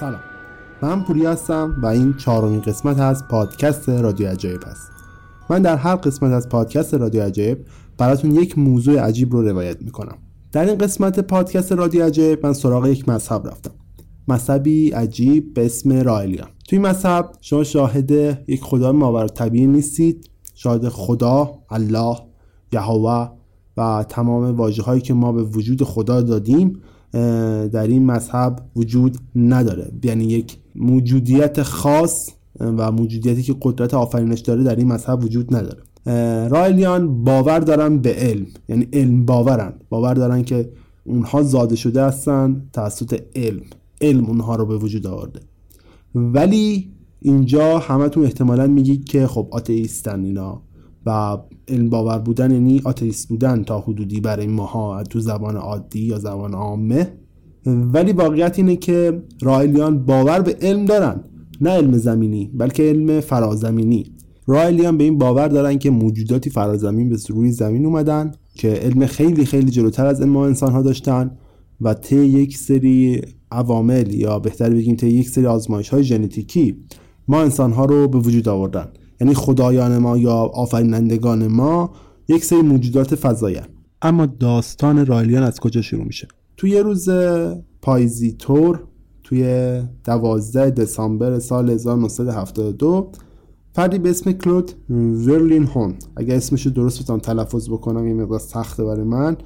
سلام. من پوری هستم و این چهارمین قسمت از پادکست رادیو عجایب است من در هر قسمت از پادکست رادیو عجایب براتون یک موضوع عجیب رو روایت می‌کنم. در این قسمت پادکست رادیو عجایب من سراغ یک مذهب رفتم. مذهبی عجیب به اسم رائلیان. توی مذهب شما شاهد یک خدا ماور طبیعی نیستید. شاهد خدا الله یهوه و تمام واجه که ما به وجود خدا دادیم در این مذهب وجود نداره. یعنی یک موجودیت خاص و موجودیتی که قدرت آفرینش داره در این مذهب وجود نداره. رایلیان باور دارن به علم. یعنی علم باورن. باور دارن که اونها زاده شده هستن توسط علم. علم اونها رو به وجود آورده. ولی اینجا همتون احتمالا میگید که خب آتئیستن اینا. و علم باور بودن یعنی آتئیست بودن تا حدودی برای ماها تو زبان عادی یا زبان عامه. ولی واقعیت اینه که رایلیان باور به علم دارن. نه علم زمینی بلکه علم فرازمینی. رایلیان به این باور دارن که موجوداتی فرازمین به روی زمین اومدن که علم خیلی خیلی جلوتر از علم انسان ها داشتن و طی یک سری عوامل یا بهتر بگیم طی یک سری آزمایش های ژنتیکی ما انسان ها رو به وجود آوردن. یعنی خدایان ما یا آفرینندگان ما یک سری موجودات فضایی اما داستان رایلیان از کجا شروع میشه؟ توی یه روز پاییزی تور توی دوازده دسامبر سال 1972 فردی به اسم کلود ورلین هون اگر اسمش درست بتونم تلفظ بکنم یه مقدار سخته برای من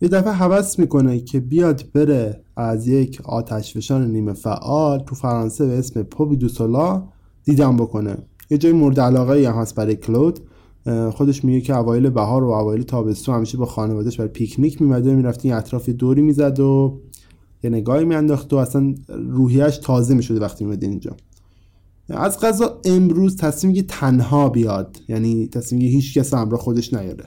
یه دفعه حوض می‌کنه که بیاد بره از یک آتشفشان نیمه فعال تو فرانسه به اسم پوبی دوسولا دیدن بکنه. یه جای مورد علاقه هم هست برای کلود. خودش میگه که اوایل بهار و اوایل تابستون همیشه با خانوادهش برای پیکنیک میمده می‌رفت این اطراف دوری می‌زد و یه نگاهی میانداخت و اصلا روحیش تازه می‌شده وقتی میمده اینجا. از قضا امروز تصمیم که تنها بیاد یعنی تصمیم هیچ کس همراه خودش نیاره.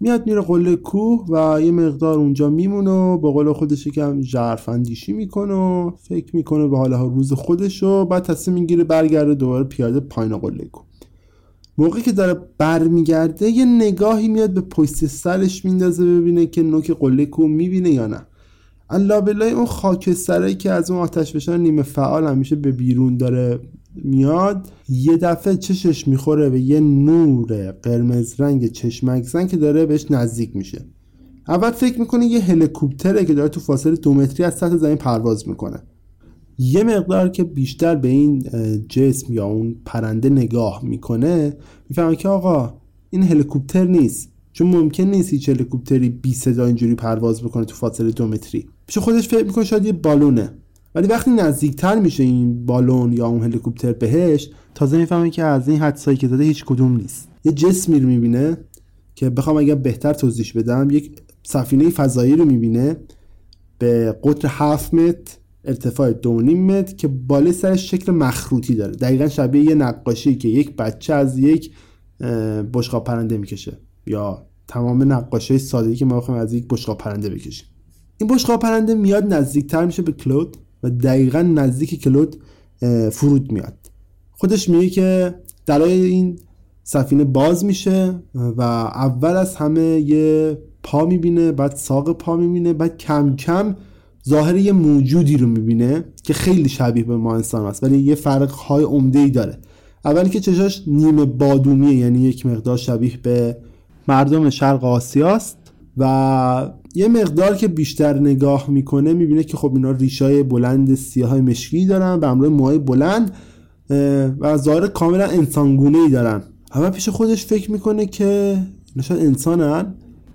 میاد میره قله کوه و یه مقدار اونجا میمونه و با قول خودش یکم ژرفندیشی می‌کنه و فکر می‌کنه به حالها روز خودش و بعد تصمیم می‌گیره برگرده دوباره پیاده پایین قله کوه. موقعی که داره برمیگرده یه نگاهی میاد به پشت سرش میندازه ببینه که نوک قله کوه می‌بینه یا نه. الله بلای اون خاکسترایی که از اون آتش نیمه فعال همیشه به بیرون داره میاد یه دفعه چشش می‌خوره به یه نور قرمز رنگ چشمک زن که داره بهش نزدیک میشه. اول فکر می‌کنه یه هلیکوپتره که داره تو فاصله دو متری از سطح زمین پرواز می‌کنه. یه مقدار که بیشتر به این جسم یا اون پرنده نگاه می‌کنه می‌فهمه که آقا این هلیکوپتر نیست. چون ممکن نیست هیچ هلیکوپتری بی صدا اینجوری پرواز بکنه تو فاصله دو متری. پیش خودش فکر می‌کنه شاید یه بالونه. ولی وقتی نزدیکتر میشه این بالون یا اون هلیکوپتر بهش تازه می‌فهمه که از این حدسایی که داده هیچ کدوم نیست. یه جسمی رو می‌بینه که بخوام اگر بهتر توضیح بدم یک سفینه فضایی رو می‌بینه به قطر 7 متر ارتفاع 2.5 متر که بالای سرش شکل مخروطی داره. دقیقا شبیه یه نقاشی که یک بچه از یک بشقاب پرنده می‌کشه یا تمام نقاشی سادگی که ما بخوایم از یک بشقاب پرنده بکشیم. این بشقاب پرنده میاد نزدیکتر میشه به کلود. دقیقا نزدیک کلود فرود میاد. خودش میگه که درای این سفینه باز میشه و اول از همه یه پا می‌بینه بعد ساق پا می‌بینه بعد کم کم ظاهر یه موجودی رو می‌بینه که خیلی شبیه به ما انسان است ولی یه فرق های عمده ای داره. اولی که چشاش نیمه بادومیه یعنی یک مقدار شبیه به مردم شرق آسیاست و یه مقدار که بیشتر نگاه می‌کنه می‌بینه که خب اینا ریشای بلند سیاه مشکی دارن به همراه موهای بلند و ظاهر کاملا انسانگونه ای دارن. اول پیش خودش فکر می‌کنه که نشان انسانن.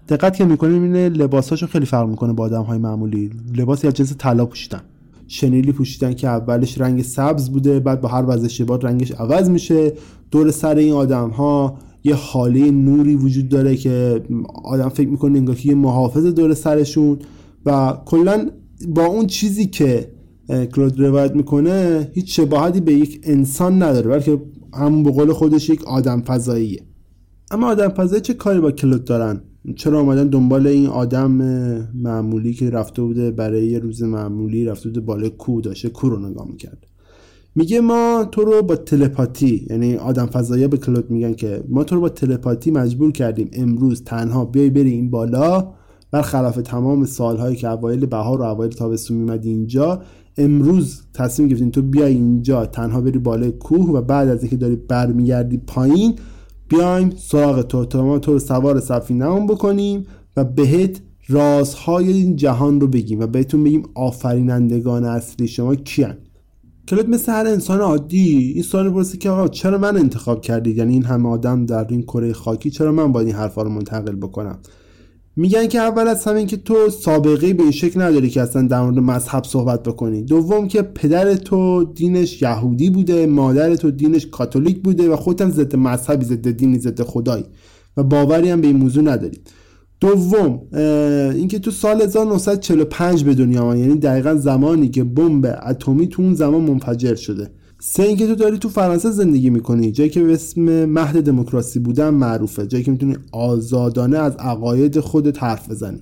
دقت که می‌کنه می‌بینه لباساشون خیلی فرق می‌کنه با آدم های معمولی. لباسی از جنس طلا پوشیدن. شنیلی پوشیدن که اولش رنگ سبز بوده بعد با هر وزش باد رنگش عوض میشه. دور سر این آدم ها یه حاله نوری وجود داره که آدم فکر می‌کنه انگار که یه محافظ دور سرشون و کلا با اون چیزی که کلود روایت می‌کنه هیچ شباهتی به یک انسان نداره بلکه همون به قول خودش یک آدم فضاییه. اما آدم فضایی چه کاری با کلود دارن؟ چرا آمدن دنبال این آدم معمولی که رفته بوده برای یه روز معمولی رفته بوده بالای کو داشته کو رو نگاه می‌کرد؟ میگه ما تو رو با تلپاتی یعنی آدم فضایی به کلود میگن که ما تو رو با تلپاتی مجبور کردیم امروز تنها بیای بری این بالا برخلاف تمام سالهایی که اوایل بهار و اوایل تابستون میمدی اینجا امروز تصمیم گرفتیم تو بیای اینجا تنها بری بالای کوه و بعد از اینکه داری برمیگردی پایین بیایم سراغ تو. تا ما تو رو سوار سفینه هم بکنیم و بهت رازهای این جهان رو بگیم و بهتون بگیم آفرینندگان اصلی شما کیان. کلود مثل هر انسان عادی. این سوال پرسه که آقا چرا من انتخاب کردید یعنی این همه آدم در این کره خاکی چرا من باید این حرفا رو منتقل بکنم؟ میگن که اول از همین که تو سابقه به این شکل نداری که اصلا در مورد مذهب صحبت بکنی. دوم که پدر تو دینش یهودی بوده مادر تو دینش کاتولیک بوده و خودت هم ضد مذهبی ضد دینی ضد خدایی. و باوری هم به این موضوع نداری. دوم اینکه تو سال 1945 به دنیا آمد. یعنی دقیقا زمانی که بمب اتمی تو اون زمان منفجر شده. سه اینکه تو داری تو فرانسه زندگی می‌کنی. جایی که به اسم مهد دموکراسی بودن معروفه. جایی که می‌تونی آزادانه از عقاید خودت حرف بزنی.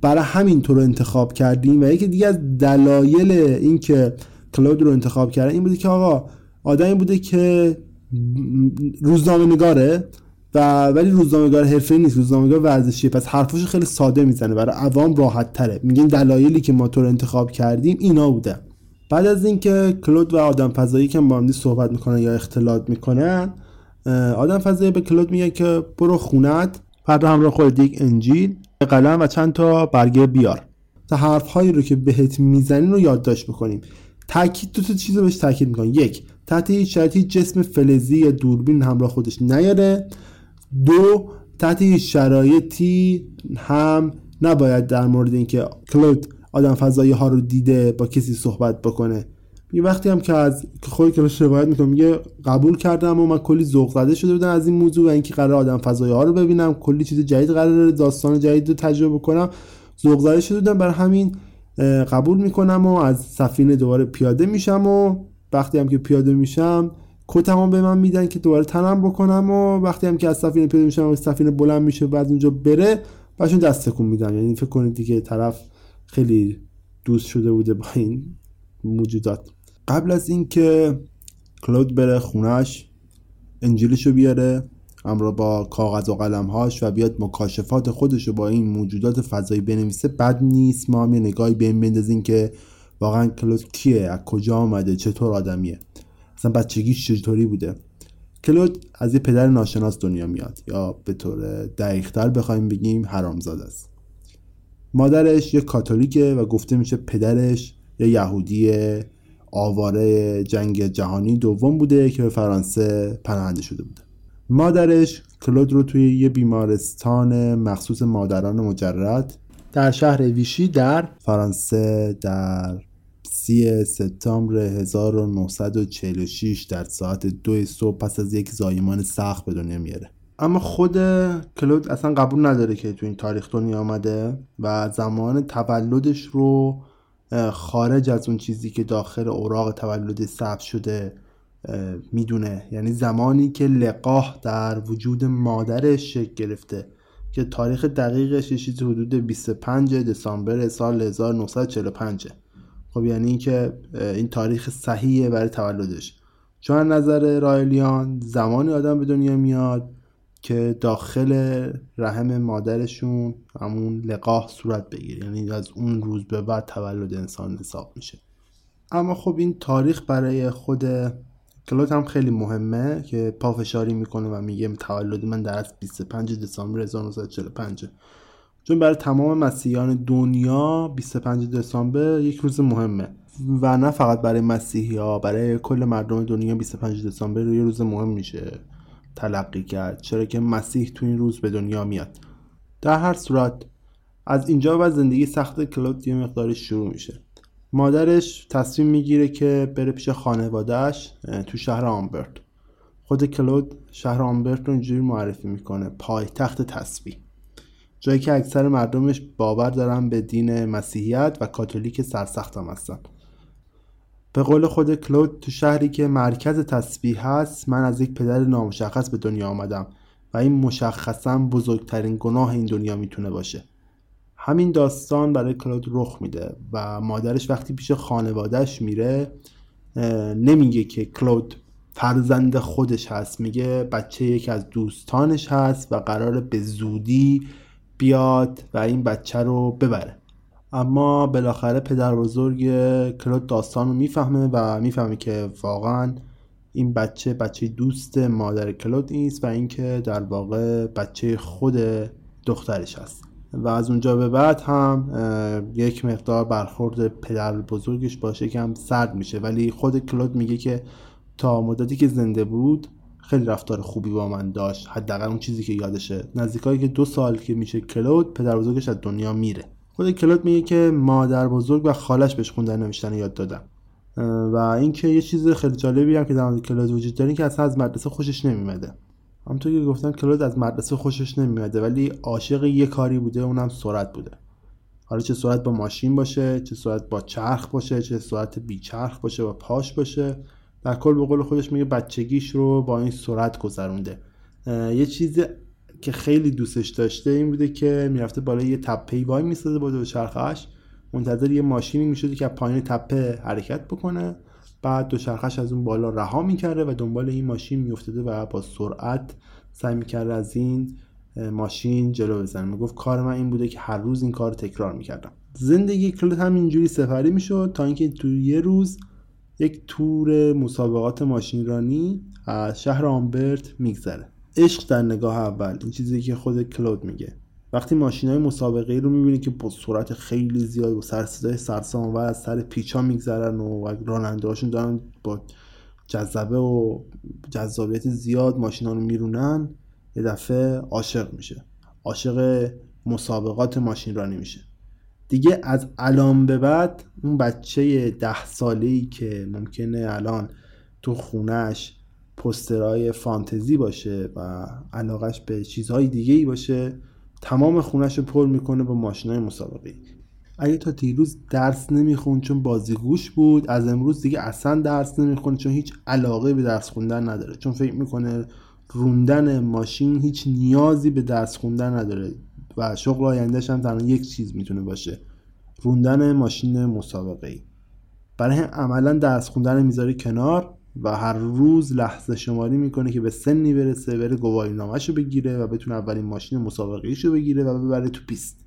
برای همین تو رو انتخاب کردیم و یکی دیگه از دلایل اینکه کلود رو انتخاب کردن این بوده که آقا آدمی بوده که روزنامه نگاره و ولی روزنامه‌نگار حرفه‌ای نیست. روزنامه‌نگار ورزشیه. پس حرفش خیلی ساده می‌زنه. برای عوام راحت تره دلایلی که ما تو انتخاب کردیم اینا بوده. بعد از اینکه کلود و آدم فضایی که با هم صحبت می‌کنن یا اختلاط می‌کنن آدم فضایی به کلود میگه که برو خونت فردا همراه خودت یک انجیل قلم و چند تا برگه بیار. تا حرف هایی رو که بهت می‌زنین رو یادداشت بکنیم. تاکید دو تا چیز رو بهش تاکید می‌کنن یک تحت هیچ شرایطی جسم فلزی یا دوربین همراه خودش نیاره. دو تحت هیچ شرایطی هم نباید در مورد اینکه کلود آدم فضایی ها رو دیده با کسی صحبت بکنه. یه وقتی هم که از خودی که روایت می‌کنم میگه قبول کردم و من کلی ذوق زده شده بودم از این موضوع و اینکه قرار آدم فضایی ها رو ببینم کلی چیز جدید قرار داستان جدید رو تجربه کنم ذوق زده شده بودم برای همین قبول می‌کنم و از سفینه دوباره پیاده میشم و وقتی هم که پیاده میشم کتمو به من میدن که دوباره تنم بکنم و وقتی هم که از سفینه پیاده میشم و سفینه بلند میشه بعد اونجا بره بهشون دست تکون میدن یعنی فکر کنید دیگه طرف خیلی دوست شده بوده با این موجودات. قبل از اینکه کلود بره خونش انجیلشو بیاره همراه با کاغذ و قلمهاش و بیاد مکاشفات خودش رو با این موجودات فضایی بنویسه. بد نیست ما هم یه نگاهی به این بندازیم که واقعا کلود کیه از کجا آمده چطور آدمیه. اصلا بچگیش چطوری بوده. کلود از یه پدر ناشناس دنیا میاد. یا به طور دقیقتر بخوایم بگیم حرامزاده است. مادرش یه کاتولیکه و گفته میشه پدرش یه یهودی آواره جنگ جهانی دوم بوده که به فرانسه پناهنده شده بوده. مادرش کلود رو توی یه بیمارستان مخصوص مادران مجرد در شهر ویشی در فرانسه در سی سپتامبر 1946 در ساعت دو صبح پس از یک زایمان سخت به دنیا میاره اما خود کلود اصلا قبول نداره که تو این تاریخ دنیا آمده و زمان تولدش رو خارج از اون چیزی که داخل اوراق تولد ثبت شده می‌دونه. یعنی زمانی که لقاه در وجود مادرش شکل گرفته که تاریخ دقیقش چیزی حدود 25 دسامبر سال 1945 خب یعنی که این تاریخ صحیحه برای تولدش. چون نظر رایلیان زمانی آدم به دنیا میاد که داخل رحم مادرشون همون لقاه صورت بگیره. یعنی از اون روز به بعد تولد انسان حساب میشه. اما خب این تاریخ برای خود کلوت هم خیلی مهمه که پافشاری می‌کنه و میگه تولد من در 25 دسامبر 1945 چون برای تمام مسیحیان دنیا 25 دسامبر یک روز مهمه و نه فقط برای مسیحی ها برای کل مردم دنیا 25 دسامبر یه روز مهم میشه تلقی کرد. چرا که مسیح تو این روز به دنیا میاد. در هر صورت از اینجا و زندگی سخت کلود یه مقداری شروع میشه. مادرش تصمیم می‌گیره که بره پیش خانوادهش تو شهر آمبرت. خود کلود شهر آمبرت رو اینجوری معرفی می‌کنه پایتخت تسبیح. جایی که اکثر مردمش باور دارن به دین مسیحیت و کاتولیک سرسخت هم هستن. به قول خود کلود تو شهری که مرکز تسبیح هست من از یک پدر نامشخص به دنیا آمدم و این مشخصا بزرگترین گناه این دنیا می‌تونه باشه. همین داستان برای کلود رخ میده و مادرش وقتی پیش خانوادهش میره نمیگه که کلود فرزند خودش هست میگه بچه یکی از دوستانش هست و قرار به زودی بیاد و این بچه رو ببره. اما بالاخره پدر بزرگ کلود داستان رو می‌فهمه و می‌فهمه که واقعا این بچه بچه دوست مادر کلود نیست و اینکه در واقع بچه خود دخترش هست. و از اونجا به بعد هم یک مقدار برخورد پدر بزرگش باشه که هم سرد میشه. ولی خود کلود میگه که تا مدتی که زنده بود خیلی رفتار خوبی با من داشت. حداقل اون چیزی که یادشه. نزدیکایی که دو سال که میشه کلود پدر بزرگش از دنیا میره. خود کلود میگه که مادر بزرگ و خالش بهش خوندن نوشتن یاد دادم و اینکه یه چیز خیلی جالبی هم که در کلود وجود داره که اصلا از مدرسه خوشش نمیمده. همونطور که گفتم کلود از مدرسه خوشش نمیمده ولی عاشق یه کاری بوده اونم سرعت بوده. حالا چه سرعت با ماشین باشه چه سرعت با چرخ باشه چه سرعت بی چرخ باشه و پاش باشه. در کل به قول خودش میگه بچگیش رو با این سرعت گذرونده. یه چیز که خیلی دوستش داشته این بوده که می‌رفته بالای یه تپه وای میساده با دو چرخش منتظر یه ماشینی می‌شده که پایین تپه حرکت بکنه. بعد دو چرخش از اون بالا رها می‌کرده و دنبال این ماشین میافتاده و با سرعت سعی می‌کرده از این ماشین جلو بزنه. می‌گفت کار من این بوده که هر روز این کار تکرار می‌کردم. زندگی کلود هم اینجوری سفری می‌شد تا اینکه تو یه روز یک تور مسابقات ماشین رانی از شهر آمبرت میگذره. عشق در نگاه اول این چیزی که خود کلود میگه. وقتی ماشین های مسابقه رو می‌بینی که با سرعت خیلی زیاد و سر صدای سرسام و از سر پیچا میگذرن و راننده هاشون دارن با جذبه و جذابیت زیاد ماشین ها رو میرونن یه دفعه عاشق میشه. عاشق مسابقات ماشین رانی میشه. دیگه از الان به بعد اون بچه ده ساله ای که ممکنه الان تو خونش پسترهای فانتزی باشه و علاقش به چیزهای دیگه ای باشه تمام خونش رو پر می‌کنه با ماشینای مسابقه اگه تا دیروز درس نمیخون چون بازیگوش بود از امروز دیگه اصلا درس نمی‌خونه چون هیچ علاقه به درس خوندن نداره. چون فکر می‌کنه روندن ماشین هیچ نیازی به درس خوندن نداره. و شغل آیندهش هم تنها یک چیز می‌تونه باشه. روندن ماشین مسابقه ای برای هم عملا درس خوندن می‌ذاره کنار و هر روز لحظه شماری می‌کنه که به سنی برسه بره گواهی نامش بگیره و بتونه اولین ماشین مسابقه رو بگیره و ببره تو پیست.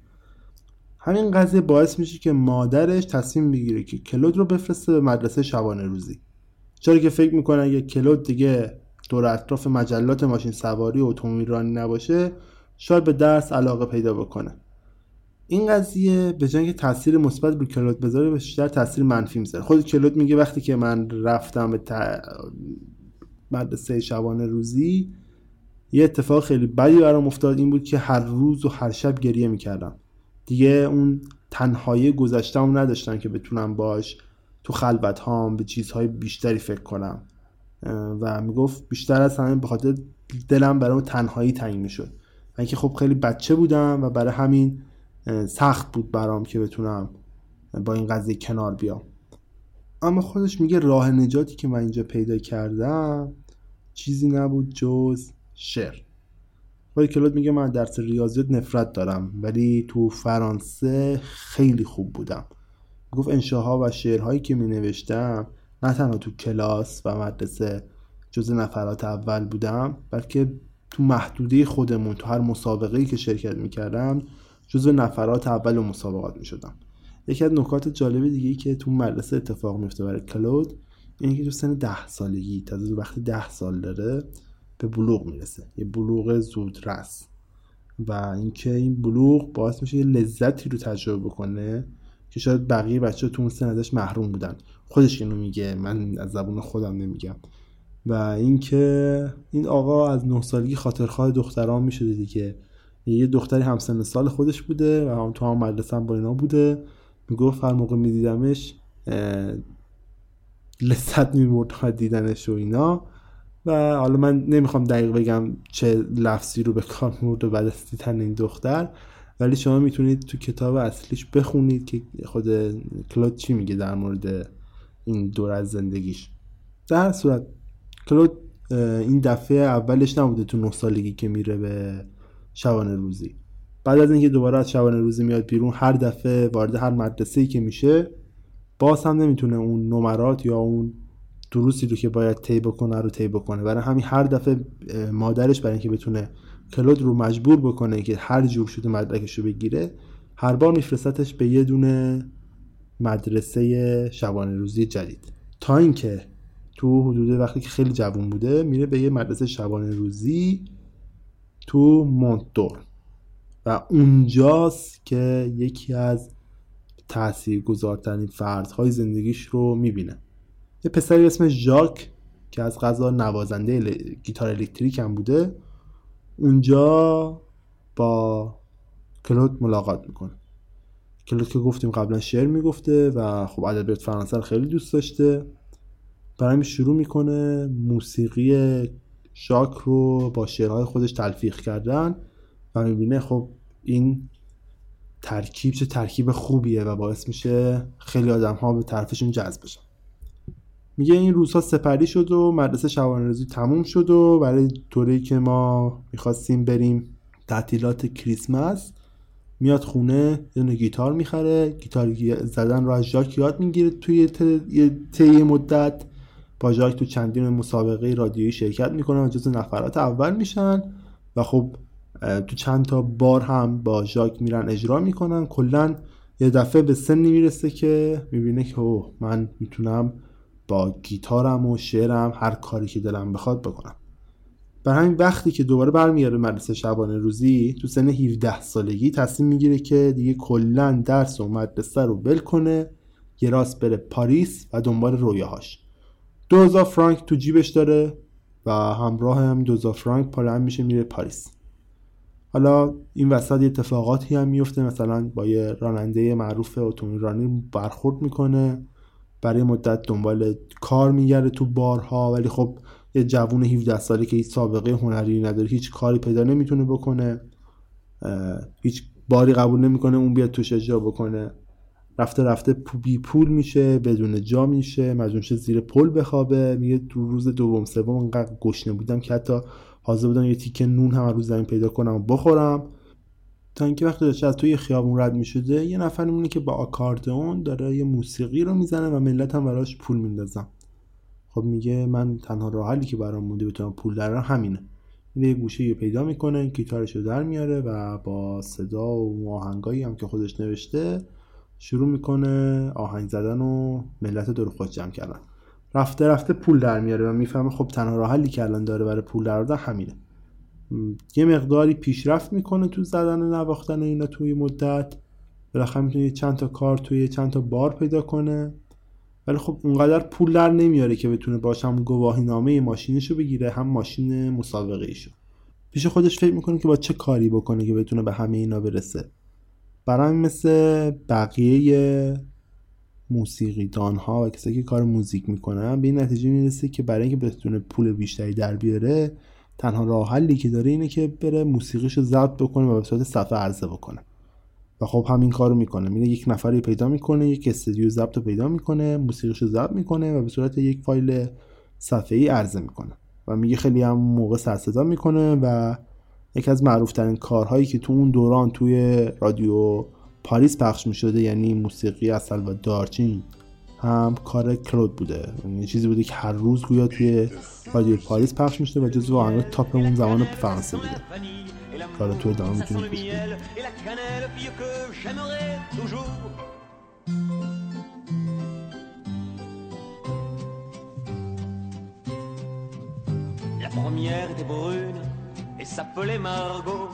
همین قضیه باعث میشه که مادرش تصمیم بگیره که کلود رو بفرسته به مدرسه شبانه روزی. چرا که فکر می‌کنه اگه کلود دیگه دور اطراف مجلات ماشین سواری و اتومبیل رانی نباشه شاید به درس علاقه پیدا بکنه. این قضیه به جای تاثیر مثبت رو کلود بذاره بیشتر تاثیر منفی می‌ذاره. خود کلود میگه وقتی که من رفتم به مدرسه شبانه روزی یه اتفاق خیلی بدی برام افتاد این بود که هر روز و هر شب گریه می‌کردم. دیگه اون تنهایی گذشتم نداشتم که بتونم باش تو خلوت هام به چیزهای بیشتری فکر کنم. و می‌گفت بیشتر از همه به خاطر دلم برای تنهایی تنگ می‌شد. من که خب خیلی بچه بودم و برای همین سخت بود برام که بتونم با این قضیه کنار بیام. اما خودش میگه راه نجاتی که من اینجا پیدا کردم چیزی نبود جز شعر. ولی کلود میگه من درس ریاضیات نفرت دارم ولی تو فرانسه خیلی خوب بودم. گفت انشاها و شعرهایی که می نوشتم نه تنها تو کلاس و مدرسه جز نفرات اول بودم بلکه تو محدوده خودمون تو هر مسابقه که شرکت می‌کردم جزو نفرات اول مسابقات می‌شدم. یکی از نکات جالب دیگه که تو مدرسه اتفاق میفته برای کلود اینه که تو سن ده سالگی تازه وقتی ده سال داره به بلوغ می‌رسه. یه بلوغ زودرس. و اینکه این بلوغ باعث میشه یه لذتی رو تجربه بکنه که شاید بقیه بچه تو اون سن ازش محروم بودن. خودش اینو میگه من از زبون خودم نمیگم. و اینکه این آقا از نه سالگی خاطرخواه دختران می‌شده دیگه. یه دختری همسن سال خودش بوده و هم تو هم مدرسه با اینا بوده. می‌گفت هر موقع میدیدمش لذت می‌برد دیدنش و اینا. و حالا من نمی‌خوام دقیق بگم چه لفظی رو به کار می‌برد بعد از دیدن این دختر ولی شما می‌تونید تو کتاب اصلیش بخونید که خود کلود چی میگه در مورد این دور از زندگیش. در صورت کلود این دفعه اولش نبوده تو نه سالگی که میره به شبانه روزی. بعد از اینکه دوباره از شبانه روزی میاد بیرون هر دفعه وارد هر مدرسه ای که میشه باز هم نمی‌تونه اون نمرات یا اون دروسی رو که باید طی بکنه رو طی بکنه. برای همین هر دفعه مادرش برای اینکه بتونه کلود رو مجبور بکنه که هر جور شده مدرکش رو بگیره هر بار میفرستتش به یه دونه مدرسه شبانه روزی جدید. تا اینکه تو حدود وقتی که خیلی جوون boude میره به یه مدرسه شبانه روزی تو مونتدور و اونجاست که یکی از تاثیرگذارترین فردهای زندگیش رو می‌بینه. یه پسری اسم ژاک که از غذا نوازنده گیتار الکتریک هم بوده اونجا با کلود ملاقات می‌کنه. کلود که گفتیم قبلا شعر می‌گفته و خب ادبیات فرانسه خیلی دوست داشته. برای شروع می‌کنه موسیقی شاک رو با شعرهای خودش تلفیق کردن و می‌بینه خب این ترکیب چه ترکیب خوبیه و باعث میشه خیلی آدم ها به طرفشون جذب بشن. میگه این روزها سپری شد و مدرسه شبانه روزی تموم شد و برای طوری که ما می‌خواستیم بریم تعطیلات کریسمس میاد خونه یه گیتار می‌خره گیتار زدن رو از ژاک یاد می‌گیره توی طی مدت. با ژاک تو چندین مسابقه رادیویی شرکت می‌کنن و جز نفرات اول میشن و خب تو چند تا بار هم با ژاک میرن اجرا می‌کنن. کلا یه دفعه به سنی می‌رسه که می‌بینه که اوه من می‌تونم با گیتارم و شعرم هر کاری که دلم بخواد بکنم. بر همین وقتی که دوباره برمیاره مدرسه شبانه روزی تو سن 17 سالگی تصمیم می‌گیره که دیگه کلا درس و مدرسه رو ول کنه یه راست بره پاریس و دنبال رویاهاش. 2000 فرانک تو جیبش داره و همراه هم 2000 فرانک پاره میشه میره پاریس. حالا این وسط یه اتفاقاتی هم میفته مثلا با یه راننده معروف اتومبیل رانی برخورد می‌کنه. برای مدت دنبال کار میگرده تو بارها ولی خب یه جوون 17 ساله که هیچ سابقه هنری نداره هیچ کاری پیدا نمی‌تونه بکنه. هیچ باری قبول نمی‌کنه اون بیاد توش اجرا بکنه. رفته رفته بی پول میشه بدون جا میشه مجبور زیر پل بخوابه. میگه تو روز دوم سوم انقدر گشنه بودم که حتی حاضر بودم یه تیکه نون هم روز زمین پیدا کنم و بخورم. تا اینکه وقتی داشته از توی خیابون رد می‌شده یه نفر میمونه که با آکاردئون داره یه موسیقی رو می‌زنه و ملت هم براش پول میندازن. خب میگه من تنها راه حلی که برام مونده بتونم پول در همینه. میره یه گوشه یه پیدا می‌کنه گیتارش رو در میاره و با صدا و آهنگایی هم که خودش نوشته شروع می‌کنه آهنگ زدن و ملت دور خود جمع کردن. رفته رفته پول در میاره و می‌فهمه خب تنها راه حلی که الان داره برای پول در همینه. یه مقداری پیشرفت می‌کنه تو زدن و نواختن و اینا توی مدت. بالاخره می‌تونه چند تا کار توی چند تا بار پیدا کنه. ولی خب اونقدر پول در نمیاره که بتونه باش هم گواهی نامه ماشینشو بگیره هم ماشین مسابقه ایشو پیش خودش فکر می‌کنه که با چه کاری بکنه که بتونه به همه اینا برسه. برای مثل بقیه موسیقیدان ها و کسایی که کار موزیک می‌کنن به این نتیجه می‌رسه که برای اینکه بتونه پول بیشتری در بیاره تنها راه حلی که داره اینه که بره موسیقیشو ضبط بکنه و به صورت صفحه عرضه بکنه. و خب همین کارو می‌کنه. میره یک نفری پیدا می‌کنه یک استودیو ضبط رو پیدا می‌کنه موسیقیشو ضبط می‌کنه و به صورت یک فایل صفحه ای عرضه می‌کنه. و میگه خیلی هم موقع سرصدا می‌کنه و یکی از معروفترین کارهایی که تو اون دوران توی رادیو پاریس پخش می‌شده یعنی موسیقی عسل و دارچین هم کار کلود بوده. یعنی چیزی بوده که هر روز گویا توی رادیو پاریس پخش می‌شده و جزو آهنگ top اون زمان فرانسه بوده. کار تو ادامه می‌تونید La première était brune et s'appelait Margot.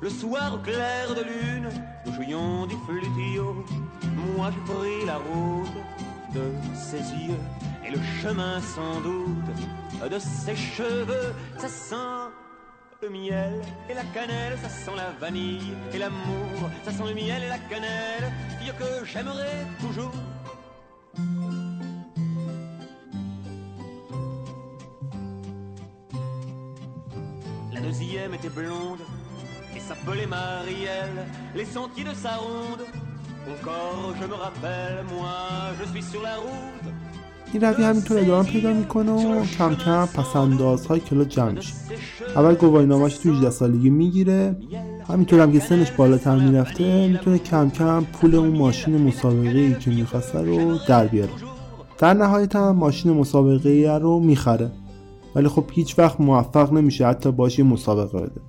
Le soir au clair de lune, nous jouions du flutio. Moi j'ai pris la route de ses yeux et le chemin sans doute de ses cheveux. Ça sent le miel et la cannelle, ça sent la vanille et l'amour. Ça sent le miel et la cannelle, fille que j'aimerais toujours. Deuxième était blonde et s'appelait Marielle. Les sentiers de sa ronde, encore je me rappelle, moi je suis sur la route. این روی همینطور ادامه پیدا می‌کنه و کم کم پسندازهای کلو جمع میشه اول گواهینامه‌اش تو 18 سالگی می‌گیره همینطور هم که سنش بالاتر می‌رفته می‌تونه کم کم پول اون ماشین مسابقه ای که می‌خواسته رو در بیاره در نهایت هم ماشین مسابقه ای رو می‌خره ولی خب هیچ وقت موفق نمیشه حتی باشه مسابقه بده.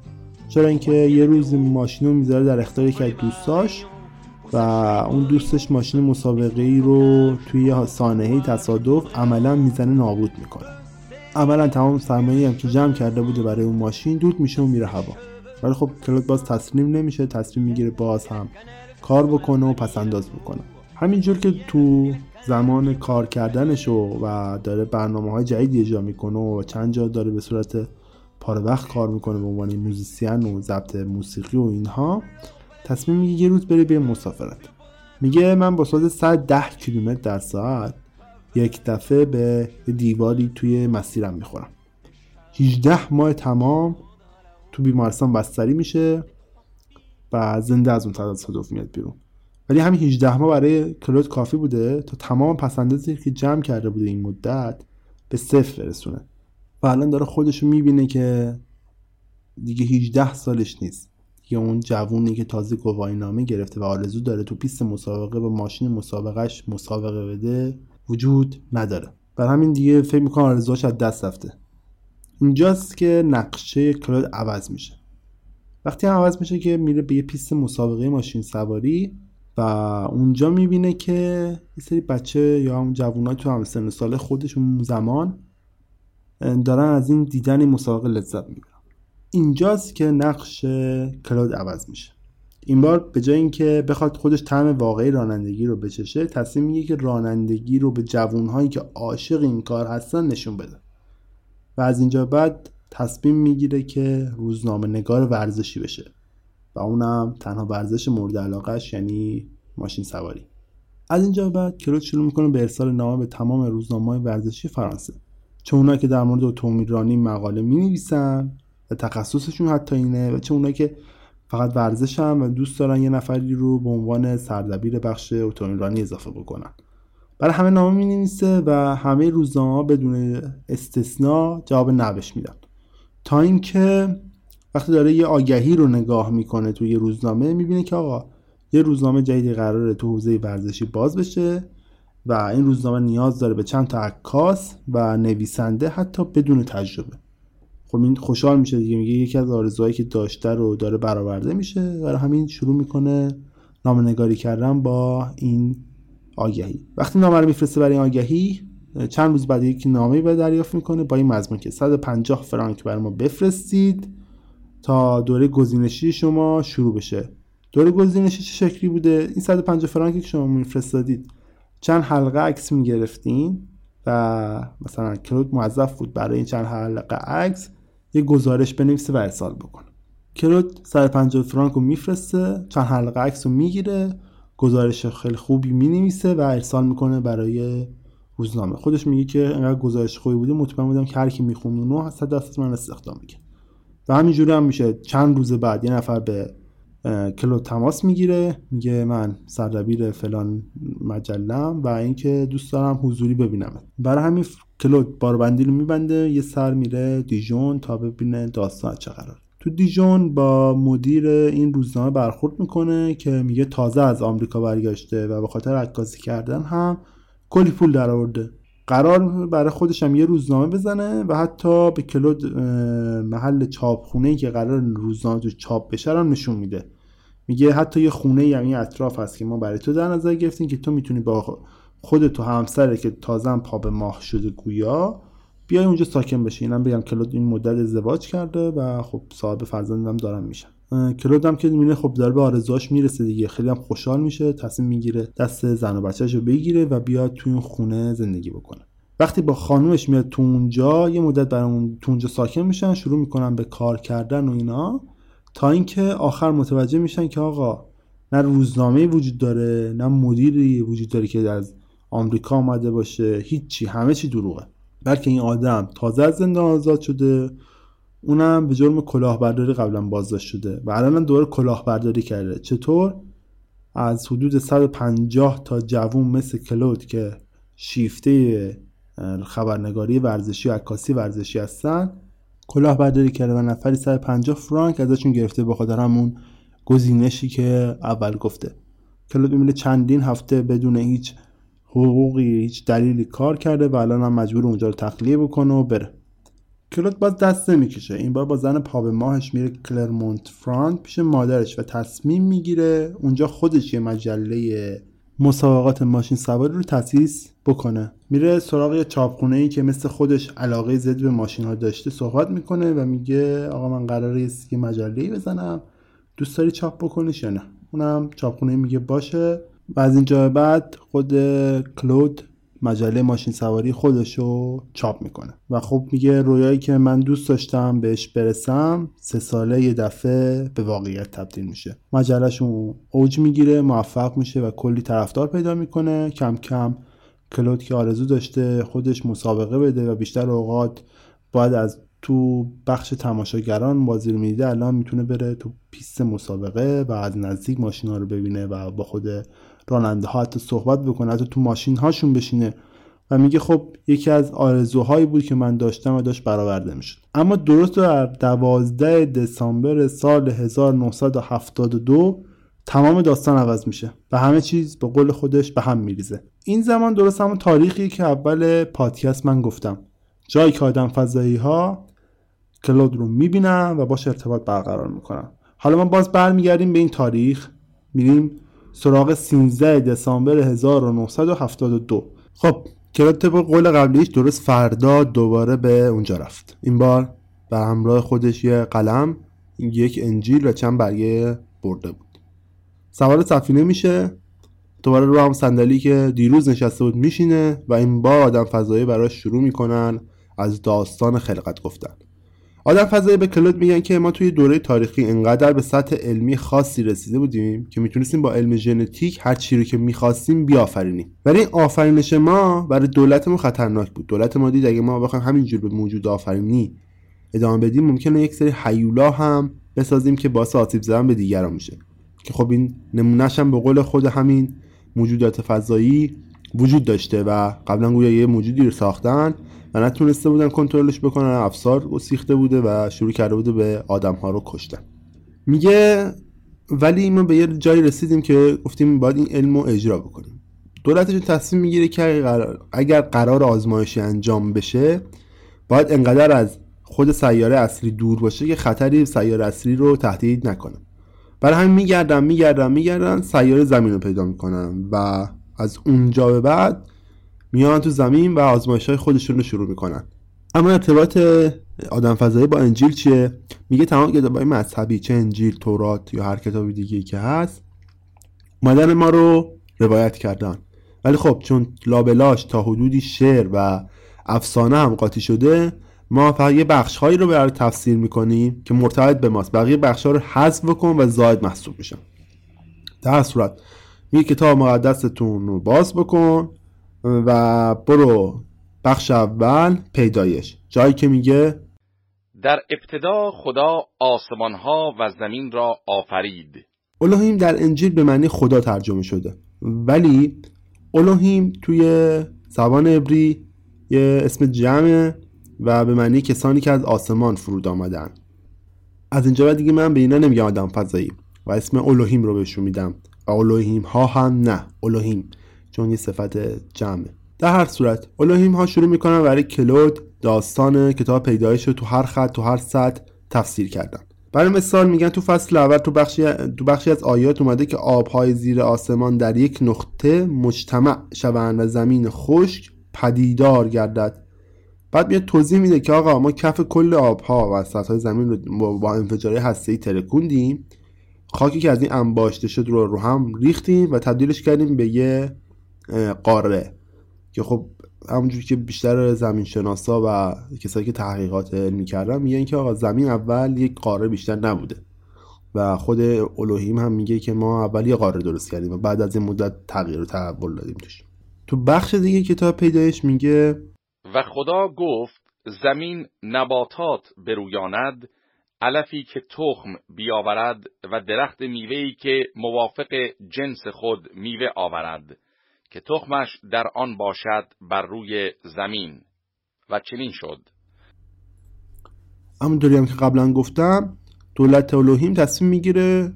چرا اینکه یه روز ماشین رو می‌ذاره در اختیار یکی از دوستاش و اون دوستش ماشین مسابقه ای رو توی سانحه تصادف عملا می‌زنه نابود می‌کنه. عملا تمام سرمایه هم که جمع کرده بوده برای اون ماشین دود میشه و میره هوا. ولی خب کلود باز تسلیم نمیشه تسلیم می‌گیره باز هم کار بکنه و پسنداز بکنه. همینجور که تو زمان کار کردنشو و داره برنامه های جدیدی اجرا می‌کنه و چند جا داره به صورت پاره وقت کار می‌کنه به عنوان موزیسین و ضبط موسیقی و اینها تصمیم میگه یه روز بره به مسافرت. میگه من با سرعت 110 کیلومتر در ساعت یک دفعه به دیواری توی مسیرم می‌خورم. 18 ماه تمام تو بیمارستان بستری میشه و زنده از اون تصادف میاد بیرون. ولی همین 18 ماه برای کلود کافی بوده تا تمام پسندازی که جمع کرده بوده این مدت به صفر برسونه. و الان داره خودشو می‌بینه که دیگه 18 سالش نیست. دیگه اون جوونی که تازه گواهی نامه گرفته و آرزو داره تو پیست مسابقه با ماشین مسابقهش مسابقه بده وجود نداره. بر همین دیگه فکر می‌کنه آرزوهاش از دست رفته. اینجاست که نقشه کلود عوض میشه. وقتی هم عوض میشه که میره به یه پیست مسابقه ماشین سواری و اونجا می‌بینه که یه سری بچه یا هم جوانای تو هم سن سال خودشون زمان دارن از این دیدن این مسابقه لذت می‌برن. اینجاست که نقش کلود عوض میشه. این بار به جای اینکه بخواد خودش طعم واقعی رانندگی رو بچشه تصمیم میگه که رانندگی رو به جوانهایی که عاشق این کار هستن نشون بده. و از اینجا بعد تصمیم می‌گیره که روزنامه نگار ورزشی بشه. و اونم تنها ورزش مورد علاقهش یعنی ماشین سواری. از اینجا بعد کلود شروع می‌کنه به ارسال نامه به تمام روزنامه ورزشی فرانسه. چه اونایی که در مورد اتومبیل رانی مقاله می نویسن و تخصصشون حتی اینه و چه اونایی که فقط ورزش هم و دوست دارن یه نفری رو به عنوان سردبیر بخش اتومبیل رانی اضافه بکنن. برای همه نامه می نویسه و همه روزنامه بدون استثنا جواب نوش میدن. تا اینکه وقتی داره یه آگهی رو نگاه می‌کنه توی یه روزنامه می‌بینه که آقا یه روزنامه جدیدی قراره تو حوزه ورزشی باز بشه و این روزنامه نیاز داره به چند تا عکاس و نویسنده حتی بدون تجربه. خب این خوشحال میشه دیگه میگه یکی از آرزوهایی که داشته رو داره برآورده میشه. برای همین شروع می‌کنه نامه نگاری کردن با این آگهی. وقتی نامه رو میفرسته برای این آگهی چند روز بعد یک نامه به دریافت می‌کنه با این مضمون که 150 فرانک برای ما بفرستید. تا دوره گزینشی شما شروع بشه. دوره گزینشی چه شکلی بوده؟ این 150 فرانکی که شما میفرستادید چند حلقه عکس می‌گرفتین؟ و مثلا کلود موظف بود برای این چند حلقه عکس یه گزارش بنویسه و ارسال بکنه. کلود 150 فرانک رو میفرسته چند حلقه عکس رو می‌گیره گزارش خیلی خوبی می‌نویسه و ارسال می‌کنه برای روزنامه. خودش میگه که انقدر گزارش خوبی بوده مطمئن بودم که هر کی می‌خونه اونو صد درصد من استخدام می‌کنه و همینجوری هم میشه. چند روز بعد یه نفر به کلود تماس می‌گیره میگه من سردبیر فلان مجلم و اینکه دوست دارم حضوری ببینم برای همین کلود باربندی رو میبنده یه سر میره دیژون تا ببینه داستان چه قرار تو دیژون با مدیر این روزنامه برخورد می‌کنه که میگه تازه از آمریکا برگشته و به خاطر عکاسی کردن هم کلی پول درآورده. قرار برای خودش هم یه روزنامه بزنه و حتی به کلود محل چاپخونه که قرار روزنامه تو چاپ بشه رو نشون میده. میگه حتی یه خونه یعنی اطراف هست که ما برای تو در نظر گرفتیم که تو می‌تونی با خودت و همسره که تازه پا به ماه شده گویا بیای اونجا ساکن بشی. اینم بگم کلود این مدل ازدواج کرده و خب صاحب فرزندم دارن میشن. کلود هم که می‌بینه خب داره به آرزوهاش می‌رسه دیگه. خیلی هم خوشحال میشه تصمیم می‌گیره دست زن و بچهش رو بگیره و بیاد توی اون خونه زندگی بکنه. وقتی با خانومش میاد تو اونجا یه مدت برای اون تو اونجا ساکن میشن شروع می‌کنن به کار کردن و اینا تا اینکه آخر متوجه میشن که آقا نه روزنامه وجود داره نه مدیری وجود داره که از آمریکا آمده باشه هیچی همه چی دروغه. بلکه این آدم تازه از زندان آزاد شده اونم به جرم کلاهبرداری قبلا بازداشت شده و الان دوباره کلاهبرداری کرده. چطور؟ از حدود 150 تا جوون مثل کلود که شیفته خبرنگاری ورزشی و عکاسی ورزشی هستن کلاهبرداری کرده و نفری 150 فرانک ازشون گرفته به خاطر همون گزینشی که اول گفته. کلود می‌بینه چندین هفته بدون هیچ حقوقی هیچ دلیلی کار کرده و الان هم مجبور اونجا رو تخلیه بکنه و بره. کلود باز دست نمی‌کشه. این بار با زن پا به ماهش میره کلرمونت فرانت پیش مادرش و تصمیم می‌گیره اونجا خودش یه مجله مسابقات ماشین سواری رو تاسیس بکنه. میره سراغ یه چاپخونه ای که مثل خودش علاقه زد به ماشین ها داشته صحبت می‌کنه و میگه آقا من قراره یه مجله بزنم دوست داری چاپ بکنیش یا نه؟ اونم چاپخونه میگه باشه. و از اینجا بعد خود کلود مجله ماشین سواری خودشو چاپ می‌کنه. و خب میگه رویایی که من دوست داشتم بهش برسم سه ساله یه دفعه به واقعیت تبدیل میشه. مجلهشون اوج می‌گیره موفق میشه و کلی طرفدار پیدا می‌کنه. کم کم کلود که آرزو داشته خودش مسابقه بده و بیشتر اوقات باید از تو بخش تماشاگران بازی رو می‌دیده الان می‌تونه بره تو پیست مسابقه و از نزدیک ماشین ها رو ببینه و با خود راننده ها حتی صحبت بکنه حتی تو ماشین هاشون بشینه. و میگه خب یکی از آرزوهایی بود که من داشتم و داشت برآورده می‌شد. اما درست در دوازده دسامبر سال 1972 تمام داستان عوض میشه و همه چیز به قول خودش به هم میریزه. این زمان درست همون تاریخی که اول پادکست من گفتم. جایی که آدم فضایی ها کلود رو می‌بینن و باش ارتباط برقرار می‌کنن. حالا ما باز برمیگردیم به این تاریخ. میریم سراغ 13 دسامبر 1972 خب کلود طبق قول قبلیش درست فردا دوباره به اونجا رفت. این بار به همراه خودش یه قلم یک انجیل و چند برگه برده بود. سوار سفینه میشه. دوباره رو هم صندلی که دیروز نشسته بود میشینه و این بار آدم فضایی براش شروع می‌کنن از داستان خلقت گفتن. آدم فضایی به کلود میگن که ما توی دوره تاریخی انقدر به سطح علمی خاصی رسیده بودیم که می‌تونستیم با علم ژنتیک هر چی رو که می‌خواستیم بیافرینیم. ولی این آفرینش ما برای دولتمون خطرناک بود. دولت ما دید اگه ما بخوایم همینجور به موجود آفرینی ادامه بدیم ممکنه یک سری حیولا هم بسازیم که باعث آسیب زدن به دیگران میشه. که خب این نمونهش هم به قول خود همین موجودات فضایی وجود داشته و قبلا گویا یه موجودی رو ساختن و نتونسته بودن کنترلش بکنن. افسار سیخته بوده و شروع کرده بوده به آدم ها رو کشتن. میگه ولی ما به یه جایی رسیدیم که گفتیم باید این علم رو اجرا بکنیم. دولتشون تصمیم می‌گیره که اگر قرار آزمایشی انجام بشه باید انقدر از خود سیاره اصلی دور باشه که خطری سیاره اصلی رو تهدید نکنه. برای همین میگردن میگردن میگردن سیاره زمین رو پیدا می‌کنن و از اونجا به بعد میان تو زمین و آزمایش های خودشون رو شروع می‌کنن. اما ارتباط آدم فضایی با انجیل چیه؟ میگه تمام کتابای مذهبی چه انجیل تورات یا هر کتابی دیگه که هست مادر ما رو روایت کردن. ولی خب چون لابلاش تا حدودی شعر و افسانه هم قاطی شده ما فقط یه بخش هایی رو برای تفسیر می‌کنیم که مرتبط به ماست. بقیه بخش ها رو حذف بکن و زاید محسوب میشن. در صورت می کتاب مقدستون رو باز بکن و برو بخش اول پیدایش. جایی که میگه در ابتدا خدا آسمان ها و زمین را آفرید. الوهیم در انجیل به معنی خدا ترجمه شده. ولی الوهیم توی زبان عبری یه اسم جمعه و به معنی کسانی که از آسمان فرود آمدن. از اینجا بعد دیگه من به اینا نمیگم آدم فضایی و اسم الوهیم رو بهشون میدم. الوهیم ها هم نه. الوهیم چون یه صفت جمعه. در هر صورت الوهیم ها شروع می‌کنن برای کلود داستان کتاب پیدایش رو تو هر خط تو هر سطح تفسیر کردن. برای مثال میگن تو فصل اول تو بخشی, تو بخشی از آیات اومده که آبهای زیر آسمان در یک نقطه مجتمع شوند و زمین خشک پدیدار گردد. بعد میاد توضیح میده که آقا ما کف کل آبها و سطح زمین رو با انفجاری هسته‌ای ترکوندیم. خاکی که از این انباشته شد رو رو هم ریختیم و تبدیلش کردیم به یه قاره که خب همونجور که بیشتر زمین شناسا و کسایی که تحقیقات علمی کردن میگن که آقا زمین اول یک قاره بیشتر نبوده و خود الوهیم هم میگه که ما اول یه قاره درست کردیم و بعد از این مدت تغییر و تحول دادیم توش. تو بخش دیگه کتاب پیدایش میگه و خدا گفت زمین نباتات برویاند علفی که تخم بیاورد و درخت میوهی که موافق جنس خود میوه آورد که تخمش در آن باشد بر روی زمین و چنین شد. همونطوری هم که قبلا گفتم دولت الوهیم تصمیم می‌گیره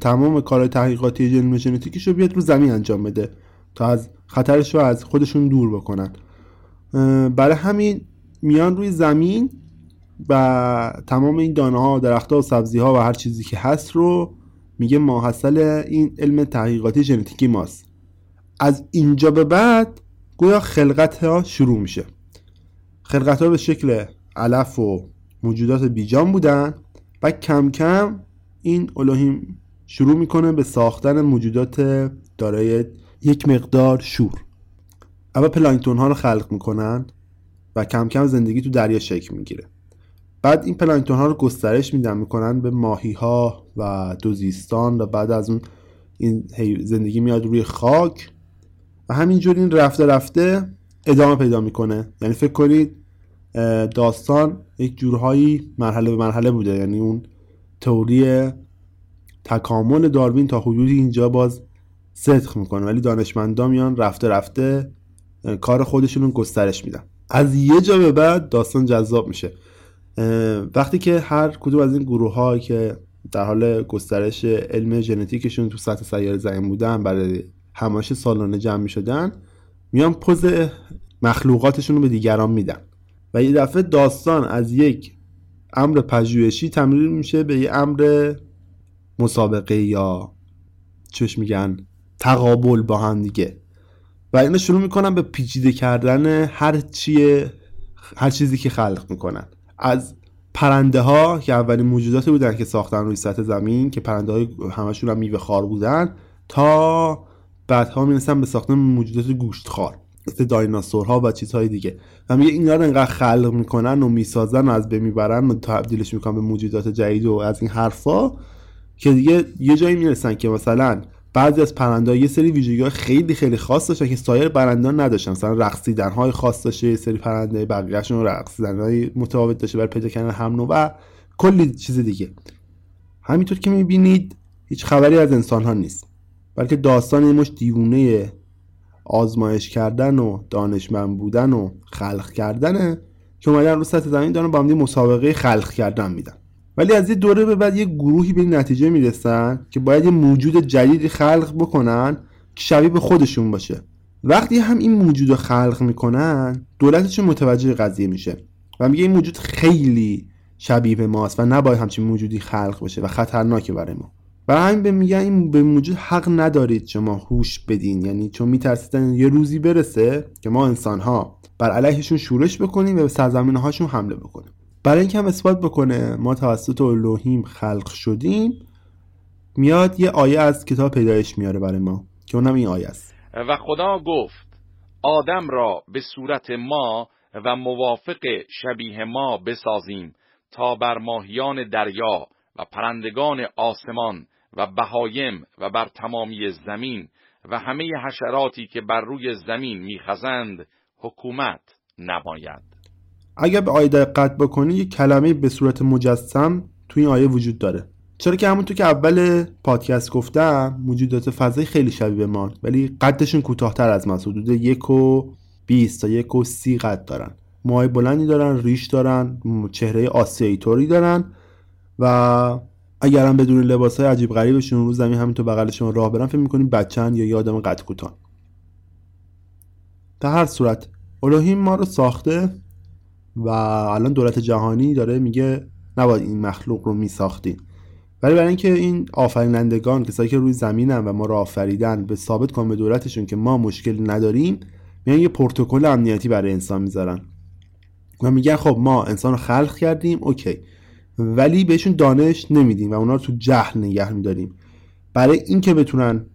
تمام کارهای تحقیقاتی ژنوم ژنتیکیش رو بیاد رو زمین انجام بده تا از خطرش رو از خودشون دور بکنن. برای همین میان روی زمین و تمام این دانه ها درخت ها و سبزی ها و هر چیزی که هست رو میگه ماحصل این علم تحقیقاتی ژنتیکی ماست. از اینجا به بعد گویا خلقت ها شروع میشه. خلقت ها به شکل علف و موجودات بیجان بودن و کم کم این الوهیم شروع می‌کنه به ساختن موجودات دارای یک مقدار شور. اول پلانکتون ها رو خلق می‌کنن و کم کم زندگی تو دریا شکل می‌گیره. بعد این پلانکتون ها رو گسترش میدن می‌کنن به ماهی ها و دوزیستان و بعد از اون این زندگی میاد روی خاک و همینجور این رفته رفته ادامه پیدا می‌کنه. یعنی فکر کنید داستان یک جورهایی مرحله به مرحله بوده. یعنی اون تئوری تکامل داروین تا حدودی اینجا باز صدق می‌کنه. ولی دانشمندا میان رفته رفته کار خودشون گسترش میدن. از یه جا به بعد داستان جذاب میشه. وقتی که هر کدوم از این گروه ها که در حال گسترش علم ژنتیکشون تو سطح سیاره زمین بودن برای همایش سالانه جمع می‌شدن میان پوز مخلوقاتشون رو به دیگران میدن. و یه دفعه داستان از یک امر پژوهشی تمرین میشه به یه امر مسابقه یا چش میگن؟ تقابل با هم دیگه. و اینا شروع می‌کنن به پیچیده کردن هر چیه هر چیزی که خلق می‌کنن. از پرنده ها که اولین موجوداتی بودن که ساختن روی سطح زمین که پرنده های همشون هم میوه خار بودن تا بعدها می‌رسن به ساختن موجودات گوشت خار مثل دایناسورها و چیزهای دیگه. و میگه اینا رو انقدر خلق می‌کنن و می‌سازن و از بین می‌برن و تبدیلش می‌کنن به موجودات جدید و از این حرفا که دیگه یه جایی می‌رسن که مثلا بعضی از پرنده یه سری ویژگی خیلی خیلی خاص داشتن که سایر پرنده نداشتن. مثلا رقصیدن های خاص داشته یه سری پرنده بقیه‌شون رقصیدن های متفاوت داشته برای پیدا کردن هم و کلی چیز دیگه. همینطور که می‌بینید هیچ خبری از انسان ها نیست. بلکه داستان یه مش دیوونه آزمایش کردن و دانشمند بودن و خلق کردنه که اومدن رو سطح زمین دارن با هم مسابقه خلق کردن میدن. ولی از یه دوره به بعد یه گروهی به نتیجه می‌رسن که باید یه موجود جدیدی خلق بکنن که شبیه به خودشون باشه. وقتی هم این موجود رو خلق می‌کنن دولتشون متوجه قضیه میشه و میگه این موجود خیلی شبیه به ماست و نباید همچین موجودی خلق بشه و خطرناکه برای ما. و همین به میگن این به موجود حق ندارید شما هوش بدین. یعنی چون میترسیدن یه روزی برسه که ما انسان ها بر علیهشون شورش بکنیم و به سرزمین هاشون حمله بکنیم. برای اینکه هم اثبات بکنه ما توسط الوهیم خلق شدیم میاد یه آیه از کتاب پیدایش میاره برای ما که اونم این آیه است. و خدا گفت آدم را به صورت ما و موافق شبیه ما بسازیم تا بر ماهیان دریا و پرندگان آسمان و بهایم و بر تمامی زمین و همه حشراتی که بر روی زمین میخزند حکومت نماید. اگر به آیه دقت بکنی یک کلمه به صورت مجسم توی این آیه وجود داره. چرا که همونطور که اول پادکست گفتم موجودات فضایی خیلی شبیه ما. ولی قدشون کوتاهتر از ما حدود یک و 20 تا یک و سی قد دارن. موهای بلندی دارن ریش دارن چهره آسیایی طوری دارن و اگر هم بدون لباس های عجیب غریبشون رو زمین همینطور بغلشون راه برن فکر می‌کنیم بچن یا یه آدم قد کوتاه. در هر صورت الوهیم ما رو ساخته و الان دولت جهانی داره میگه نباید این مخلوق رو میساختین ولی برای اینکه این آفرینندگان کسایی که روی زمینن و ما رو آفریدن به ثابت کن به دولتشون که ما مشکل نداریم میان یه پروتکل امنیتی برای انسان می‌ذارن. و میگن خب ما انسان رو خلق کردیم اوکی. ولی بهشون دانش نمیدیم و اونا رو تو جهل نگه میداریم. برای اینکه بتونن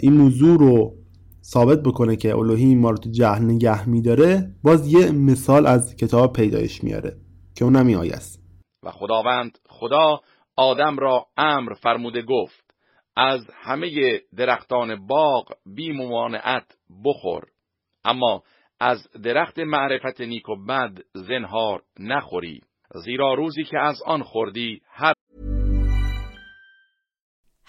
این موضوع رو ثابت بکنه که الوهی ما رو تو جهل نگه میداره باز یه مثال از کتاب پیدایش میاره که اونم این است. و خداوند خدا آدم را امر فرموده گفت از همه درختان باغ بی ممانعت بخور اما از درخت معرفت نیک و بد زنهار نخوری زیرا روزی که از آن خوردی هر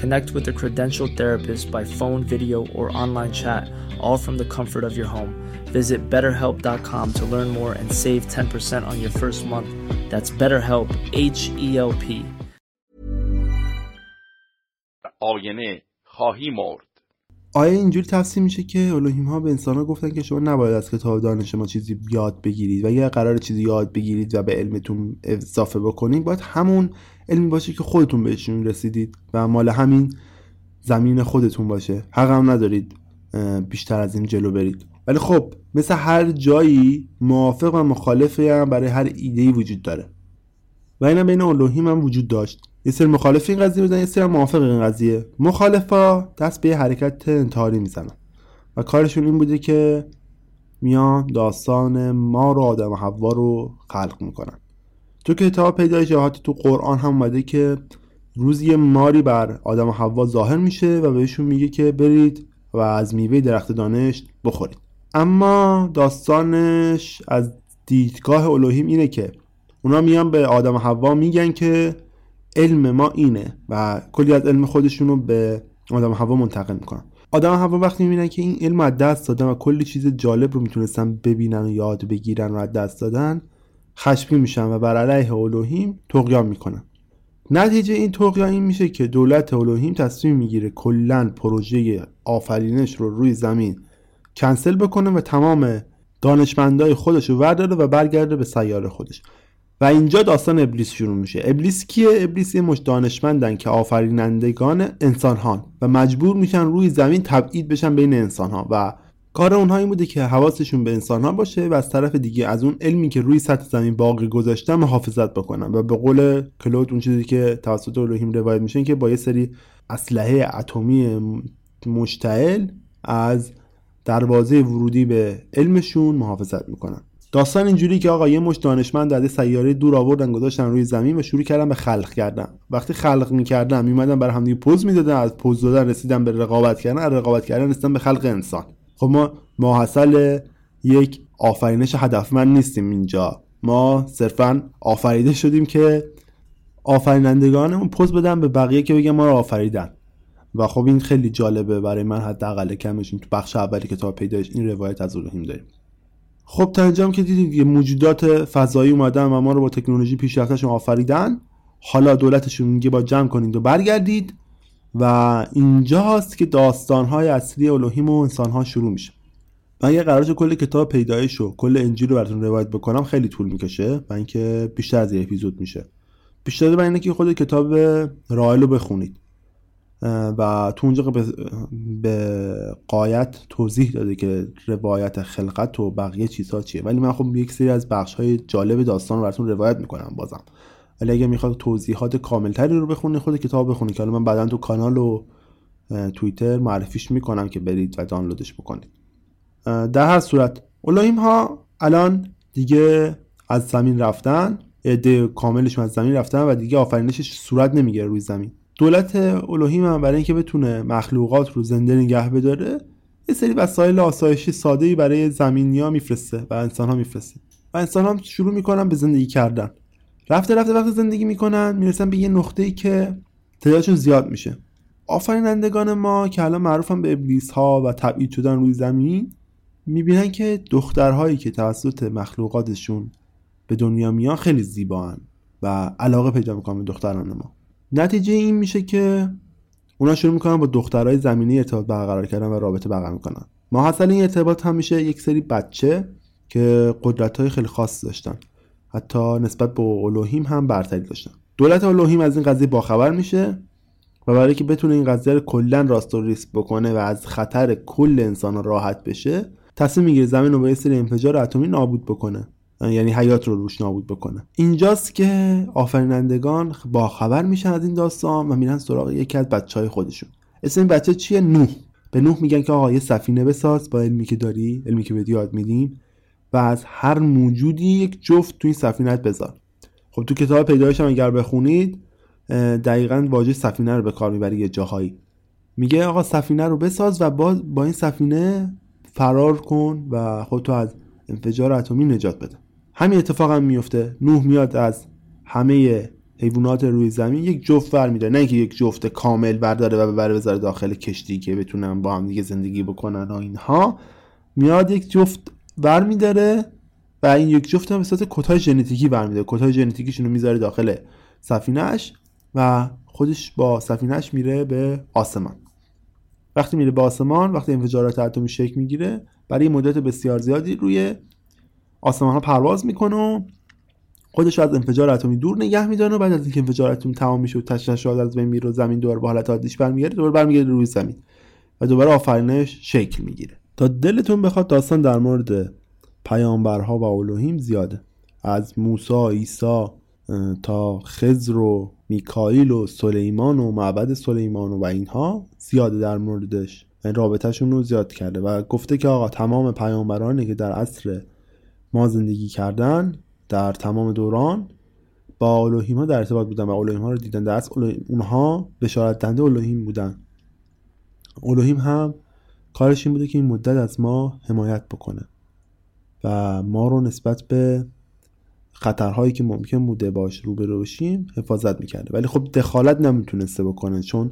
Connect with a credentialed therapist by phone, video, or online chat, all from the comfort of your home. Visit betterhelp.com to learn more and save 10% on your first month. That's BetterHelp, H E L P. آینه خواهی مرد آیه اینجوری تفسیر میشه که الوهیم ها به انسان ها گفتن که شما نباید از کتاب دانش ما چیزی یاد بگیرید و اگر قرار چیزی یاد بگیرید و به علمتون اضافه بکنید باید همون علمی باشه که خودتون بهشون رسیدید و مال همین زمین خودتون باشه. حق هم ندارید بیشتر از این جلو برید. ولی خب مثل هر جایی موافق و مخالفی هم برای هر ایده وجود داره. و اینم بین الوهیم هم وجود داشت. یه سری مخالف این قضیه بودن یه سری موافق این قضیه. مخالفا دست به حرکت انتحاری می‌زنن. و کارشون این بوده که میان داستان ما رو آدم و حوا رو خلق می‌کنن. تو کتاب پیدایش جهاتی تو قرآن هم اومده که روزی ماری بر آدم و حوا ظاهر میشه و بهشون میگه که برید و از میوه درخت دانش بخورید. اما داستانش از دیدگاه الوهیم اینه که اونا میان به آدم و حوا میگن که علم ما اینه و کلی از علم خودشون رو به آدم و حوا منتقل می‌کنن. آدم و حوا وقتی می‌بینن که این علم از دست دادن و کلی چیز جالب رو می‌تونستن ببینن و یاد بگیرن و از دست دادن خشمگین میشن و بر علیه الوهیم تقیان می‌کنن. نتیجه این تقیان این میشه که دولت الوهیم تصمیم می‌گیره کلا پروژه آفرینش رو روی زمین کنسل بکنه و تمام دانشمندای خودش رو ورداره و برگرده به سیاره خودش. و اینجا داستان ابلیس شروع میشه. ابلیس کیه؟ ابلیس یه مش دانشمندن که آفرینندگان انسان و مجبور میشن روی زمین تبعید بشن بین انسان ها و کار اونها این بوده که حواسشون به انسان ها باشه و از طرف دیگه از اون علمی که روی سطح زمین باقی گذاشتن محافظت بکنن. و به قول کلود اون چیزی که توسط الوهیم روایت میشه که با یه سری اسلحه اتمی مشتعل از دروازه ورودی به علمشون محافظت می‌کنن. داستان اینجوری که آقا یه مش دانشمند در سیاره دور آوردن گذاشتن روی زمین و شروع کردن به خلق کردن. وقتی خلق می‌کردن میمدن برای همدیگه پوز می‌دادن از پوز دادن رسیدن به رقابت کردن از رقابت کردن رسیدن به خلق انسان. خب ما ماحصل یک آفرینش هدفمند نیستیم اینجا. ما صرفا آفریده شدیم که آفرینندگانمون پوز بدن به بقیه که بگن ما رو آفریدن. و خب این خیلی جالبه برای من حداقل کمش تو بخش اولی کتاب پیدایش این روایت از الوهیم داریم. خب تا اینجا که دیدید یه موجودات فضایی اومدن و ما رو با تکنولوژی پیشرفتشون آفریدن حالا دولتشون میگه با جمع کنید و برگردید. و اینجاست که داستانهای اصلی الوهیم و انسانها شروع میشه. من اگه قرارش کل کتاب پیدایش و کل انجیل رو براتون روایت بکنم. خیلی طول می‌کشه و اینکه بیشتر از یه اپیزود میشه. بیشتر اینه که خود کتاب رائل رو بخونید. و تو اونجا به, به قایت توضیح داده که روایت خلقت و بقیه چیزها چیه. ولی من خب یک سری از بخش های جالب داستان رو براتون روایت می‌کنم بازم. ولی اگه می‌خواد توضیحات کاملتری رو بخونید خود کتاب بخونید که من بعدا تو کانال و توییتر معرفیش می‌کنم که برید و دانلودش بکنید. در هر صورت اولاییم ها الان دیگه از زمین رفتن. عده کاملشون از زمین رفتن و دیگه آفرینشش صورت نمی‌گیره روی زمین. دولت الوهیم هم برای اینکه بتونه مخلوقات رو زنده نگه بداره یه سری وسایل آسایشی ساده ای برای زمینیا میفرسته و انسان ها میفرسته و انسان ها شروع می‌کنن به زندگی کردن. رفته رفته وقت زندگی می‌کنن می‌رسن به یه نقطه ای که تعدادشون زیاد میشه. آفرینندگان ما که الان معروفن به ابلیس ها و تبعید شدن روی زمین می‌بینن که دخترهایی که توسط مخلوقاتشون به دنیا میان خیلی زیبان و علاقه پیدا می‌کنن به دختران ما. نتیجه این میشه که اونا شروع می‌کنن با دخترهای زمینی ارتباط برقرار کردن و رابطه برقرار می‌کنن. ما حاصل این ارتباط هم میشه یک سری بچه که قدرت های خیلی خاص داشتن. حتی نسبت به الوهیم هم برتری داشتن. دولت الوهیم از این قضیه باخبر میشه و برای که بتونه این قضیه رو کلا راست و ریسک بکنه و از خطر کل انسان راحت بشه تصمیم می‌گیره زمین رو با یه سری انفجار اتمی نابود بکنه. یعنی حیات رو روش نابود بکنه. اینجاست که آفرینندگان با خبر میشن از این داستان و میرن سراغ یکی از بچه های خودشون. اسم این بچه چیه؟ نوح. به نوح میگن که آقا یه سفینه بساز با علمی که داری علمی که به یاد میدیم. و از هر موجودی یک جفت تو این سفینه بذار. خب تو کتاب پیدایش هم اگر بخونید دقیقا واژه سفینه رو به کار می‌بری یه جاهایی. میگه آقا سفینه رو بساز و با, با این سفینه فرار کن و خودتو از انفجار اتمی نجات بده. همین اتفاق هم میفته نوح میاد از همه حیوانات روی زمین یک جفت ور میداره نه اینکه یک جفت کامل برداره و ببره بذاره داخل کشتی که بتونن با هم دیگه زندگی بکنن و اینها. میاد یک جفت ور میداره و این یک جفت هم به صورت کتای ژنتیکی برمیداره. کتای ژنتیکیشون رو می‌ذاره داخل سفینهش و خودش با سفینهش میره به آسمان. وقتی میره به آسمان وقتی انفجارات اتمی شکل می‌گیره برای مدت بسیار زیادی روی آسمان ها پرواز می‌کنه و خودش از انفجار اتمی دور نگه میداره و بعد از اینکه انفجار اتمی تمام میشه و تشعشعات از بین میره زمین دوباره به حالت عادیش برمیگرده دوباره برمیگرده روی زمین و دوباره آفرینش شکل می‌گیره. تا دلتون بخواد داستان در مورد پیامبرها و الوهیم زیاده. از موسی عیسی تا خزر و میکائیل و سلیمان و معبد سلیمان و اینها زیاده در موردش. رابطهشون رو زیاد کرده و گفته که آقا تمام پیامبرانی که در عصر ما زندگی کردن در تمام دوران با الوهیم ها در ارتباط بودن و الوهیم ها رو دیدن در اصل اونها بشارت دنده الوهیم بودن. الوهیم هم کارش این بوده که این مدت از ما حمایت بکنه و ما رو نسبت به خطرهایی که ممکن بوده باش روبرو بشیم حفاظت می‌کرده. ولی خب دخالت نمی‌تونسته بکنه چون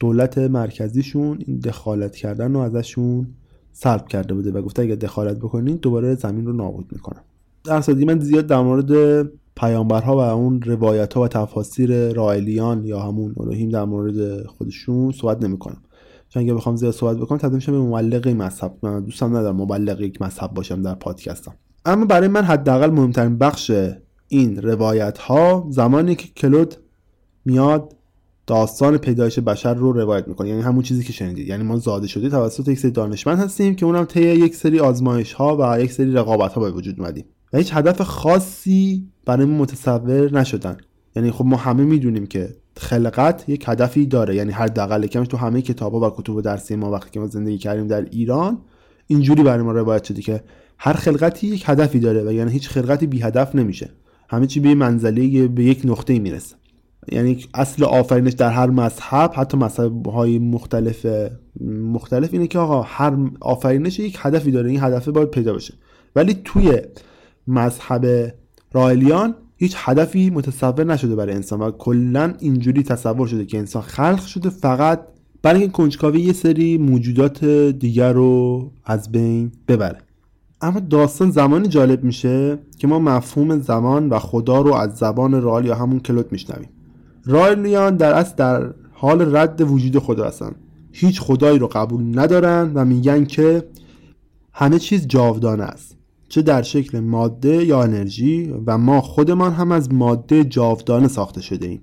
دولت مرکزیشون این دخالت کردن رو ازشون سلب کرده بوده و گفته اگر دخالت بکنین دوباره زمین رو نابود می‌کنم در من زیاد در مورد پیامبرها و اون روایت ها و تفاسیر رائلیان یا همون الوهیم در مورد خودشون صحبت نمی‌کنم. چون اگه بخوام زیاد صحبت بکنم تبدیل میشم به مبلغ مذهب. من دوستم ندارم مبلغ یک مذهب باشم در پادکستم. اما برای من حداقل مهمترین بخش این روایت ها زمانی که کلود میاد داستان پیدایش بشر رو روایت می‌کنه. یعنی همون چیزی که شنیدید. یعنی ما زاده شده توسط یک سری دانشمند هستیم که اونم طی یک سری آزمایش ها و یک سری رقابت ها به وجود اومدیم. و هیچ هدف خاصی برای متصور نشدن. یعنی خب ما همه می‌دونیم که خلقت یک هدفی داره. یعنی هر دقل کمش تو همه کتابا و کتب درسی ما وقتی که ما زندگی کردیم در ایران اینجوری برای ما روایت شده که هر خلقتی یک هدفی داره و یعنی هیچ خلقتی بی هدف نمیشه. همه چی به منزله به یک نقطه می‌رسه. یعنی اصل آفرینش در هر مذهب حتی مذهب های مختلف مختلف اینه که آقا هر آفرینش یک هدفی داره. این هدفه باید پیدا بشه. ولی توی مذهب رایلیان هیچ هدفی متصور نشده برای انسان و کلا اینجوری تصور شده که انسان خلق شده فقط برای اینکه کنجکاوی یه سری موجودات دیگر رو از بین ببره. اما داستان زمانی جالب میشه که ما مفهوم زمان و خدا رو از زبان رال یا همون کلوت میشنویم. رایلیان در اصل در حال رد وجود خدا هستن. هیچ خدایی رو قبول ندارن و میگن که همه چیز جاودانه است. چه در شکل ماده یا انرژی و ما خودمان هم از ماده جاودانه ساخته شده ایم.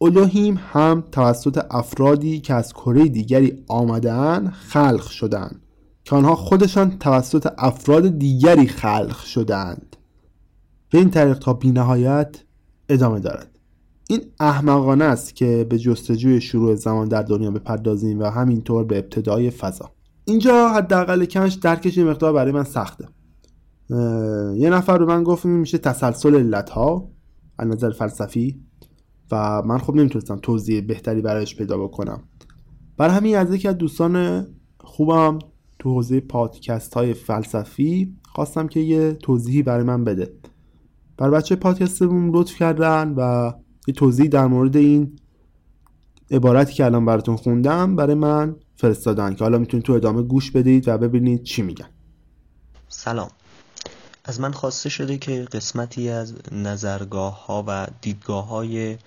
الوهیم هم توسط افرادی که از کره دیگری آمدن خلق شدند که آنها خودشان توسط افراد دیگری خلق شدند به این طریق تا بینهایت ادامه دارد. این احمقانه است که به جستجوی شروع زمان در دنیا بپردازیم و همینطور به ابتدای فضا. اینجا حداقل کنش درکش مقدار برای من سخته. یه نفر به من گفت میشه تسلسل علت ها از نظر فلسفی و من خب نمی‌تونستم توضیح بهتری برایش پیدا بکنم. برای همین از یکی از دوستان خوبم تو حوزه پادکست های فلسفی خواستم که یه توضیحی برای من بده. بر بچه پادکستمون لطف کردن و یه توضیح در مورد این عبارتی که الان براتون خوندم برای من فرستادن که حالا می‌تونید تو ادامه گوش بدید و ببینید چی میگن. سلام. از من خواسته شده که قسمتی از نظرگاه ها و دیدگاه های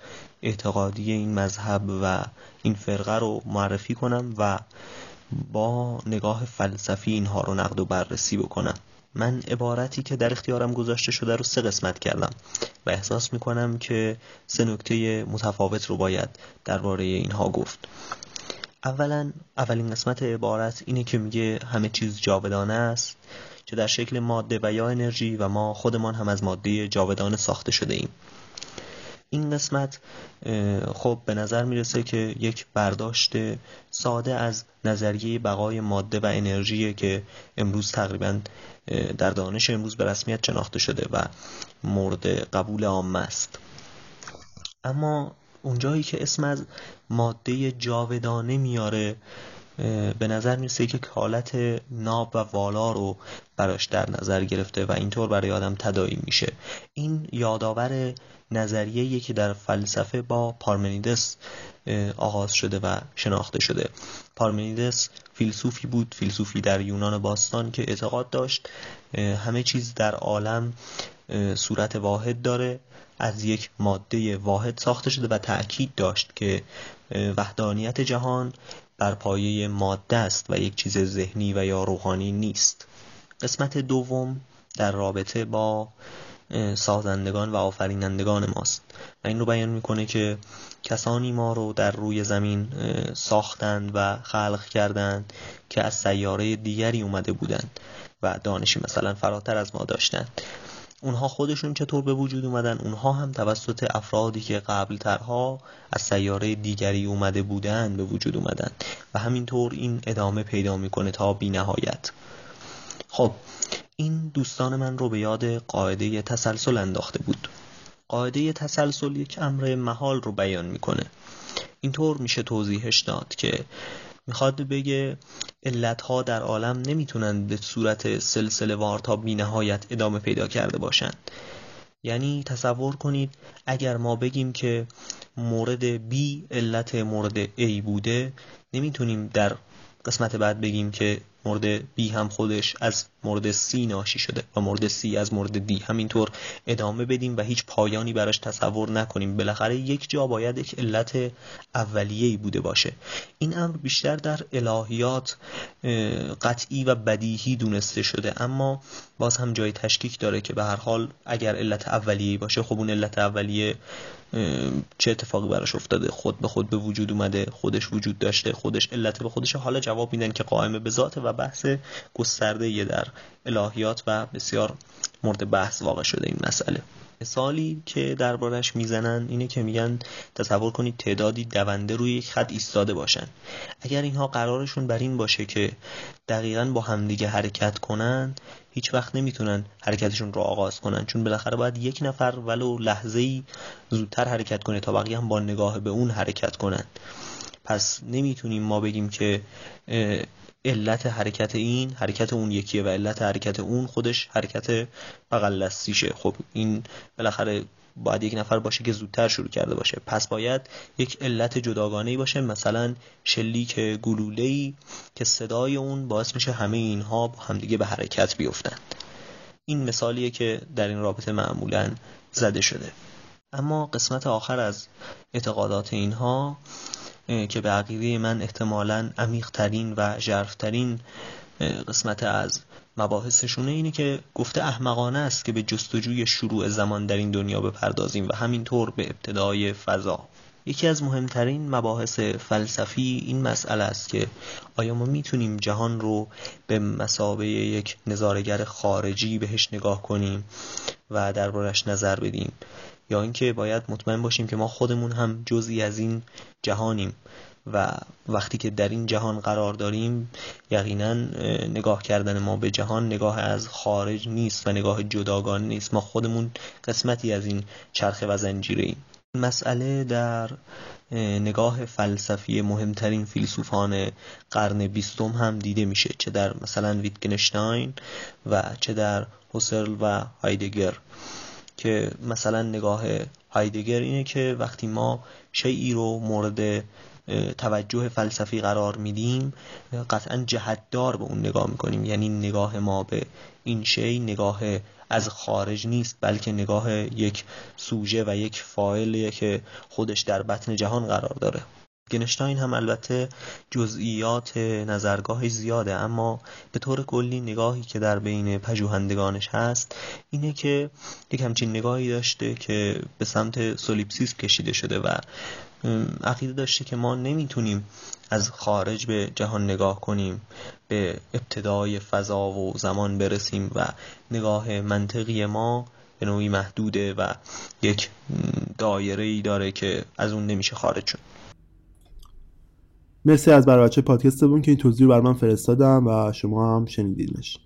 اعتقادی این مذهب و این فرقه رو معرفی کنم و با نگاه فلسفی اینها رو نقد و بررسی بکنم. من عبارتی که در اختیارم گذاشته شده رو سه قسمت کردم و احساس می‌کنم که سه نکته متفاوت رو باید درباره اینها گفت. اولا اولین قسمت عبارت اینه که میگه همه چیز جاودانه است. که در شکل ماده و یا انرژی و ما خودمان هم از ماده جاودانه ساخته شده ایم. این قسمت خب به نظر می‌رسه که یک برداشت ساده از نظریه بقای ماده و انرژی که امروز تقریبا در دانش امروز به رسمیت شناخته شده و مورد قبول عامه است. اما اونجایی که اسم از ماده جاودانه میاره به نظر می‌رسه که حالت ناب و والا رو براش در نظر گرفته و اینطور برای آدم تدایی میشه. این یادآور نظریه که در فلسفه با پارمنیدس آغاز شده و شناخته شده. پارمنیدس فیلسوفی بود فیلسوفی در یونان باستان که اعتقاد داشت همه چیز در عالم صورت واحد داره از یک ماده واحد ساخته شده و تأکید داشت که وحدانیت جهان بر پایه ماده است و یک چیز ذهنی و یا روحانی نیست. قسمت دوم در رابطه با سازندگان و آفرینندگان ماست. و این رو بیان می‌کنه که کسانی ما رو در روی زمین ساختند و خلق کردند که از سیاره دیگری اومده بودند و دانشی مثلا فراتر از ما داشتند. اونها خودشون چطور به وجود اومدن؟ اونها هم توسط افرادی که قبل ترها از سیاره دیگری اومده بودن به وجود اومدن و همینطور این ادامه پیدا می‌کنه تا بی نهایت خب این دوستان من رو به یاد قاعده تسلسل انداخته بود. قاعده تسلسل یک امر محال رو بیان می‌کنه. اینطور میشه توضیحش داد که می‌خواد بگه علتها در عالم نمی‌تونن به صورت سلسله وار تا بی نهایت ادامه پیدا کرده باشند یعنی تصور کنید اگر ما بگیم که مورد B علت مورد A بوده نمی‌تونیم در قسمت بعد بگیم که مورد B هم خودش از مورد C ناشی شده و مورد C از مورد D همینطور ادامه بدیم و هیچ پایانی براش تصور نکنیم. بالاخره یک جا باید یک علت اولیه‌ای بوده باشه. این امر بیشتر در الهیات قطعی و بدیهی دونسته شده. اما باز هم جای تشکیک داره که به هر حال اگر علت اولیه‌ای باشه خب اون علت اولیه چه اتفاقی براش افتاده؟ خود به خود به وجود اومده خودش وجود داشته خودش علت به خودش حالا جواب میدن که قائم به ذات و بحث گسترده در الهیات و بسیار مورد بحث واقع شده این مسئله. مثالی که دربارش می‌زنن اینه که میگن تصور کنید تعدادی دونده روی یک خط ایستاده باشن. اگر اینها قرارشون بر این باشه که دقیقا با همدیگه حرکت کنن هیچ وقت نمی‌تونن حرکتشون رو آغاز کنن. چون بالاخره باید یک نفر ولو لحظه ای زودتر حرکت کنه تا بقیه هم با نگاه به اون حرکت کنن. پس نمی‌تونیم ما بگیم که علت حرکت این حرکت اون یکیه و علت حرکت اون خودش حرکت بغل دستیشه. خب این بالاخره باید یک نفر باشه که زودتر شروع کرده باشه. پس باید یک علت جداگانه باشه. مثلا شلیک گلوله ای که صدای اون باعث میشه همه اینها با همدیگه به حرکت بیفتند این مثالیه که در این رابطه معمولا زده شده. اما قسمت آخر از اعتقادات اینها که به عقیده من احتمالا عمیقترین و ژرفترین قسمت از مباحثشونه اینه که گفته احمقانه است که به جستجوی شروع زمان در این دنیا بپردازیم و همینطور به ابتدای فضا. یکی از مهمترین مباحث فلسفی این مسئله است که آیا ما می‌تونیم جهان رو به مسابه یک نظارگر خارجی بهش نگاه کنیم و دربارش نظر بدیم؟ یا اینکه باید مطمئن باشیم که ما خودمون هم جزئی از این جهانیم و وقتی که در این جهان قرار داریم یقینا نگاه کردن ما به جهان نگاه از خارج نیست و نگاه جداگانه نیست. ما خودمون قسمتی از این چرخه و زنجیره ایم. مسئله در نگاه فلسفی مهمترین فیلسوفان قرن بیستم هم دیده میشه چه در مثلا ویتگنشتاین و چه در هوسرل و هایدگر. که مثلا نگاه هایدگر اینه که وقتی ما شیعی رو مورد توجه فلسفی قرار میدیم قطعا جهتدار به اون نگاه می‌کنیم. یعنی نگاه ما به این شی نگاه از خارج نیست بلکه نگاه یک سوژه و یک فایلیه که خودش در بطن جهان قرار داره. گنشتاین هم البته جزئیات نظرگاهی زیاده اما به طور کلی نگاهی که در بین پژوهندگانش هست اینه که یک همچین نگاهی داشته که به سمت سولیپسیس کشیده شده و عقیده داشته که ما نمی‌تونیم از خارج به جهان نگاه کنیم به ابتدای فضا و زمان برسیم و نگاه منطقی ما به نوعی محدوده و یک دایره ای داره که از اون نمیشه خارج شد. مرسی از برای بچه پادکستمون که این توضیح رو بر من فرستادم و شما هم شنیدینش.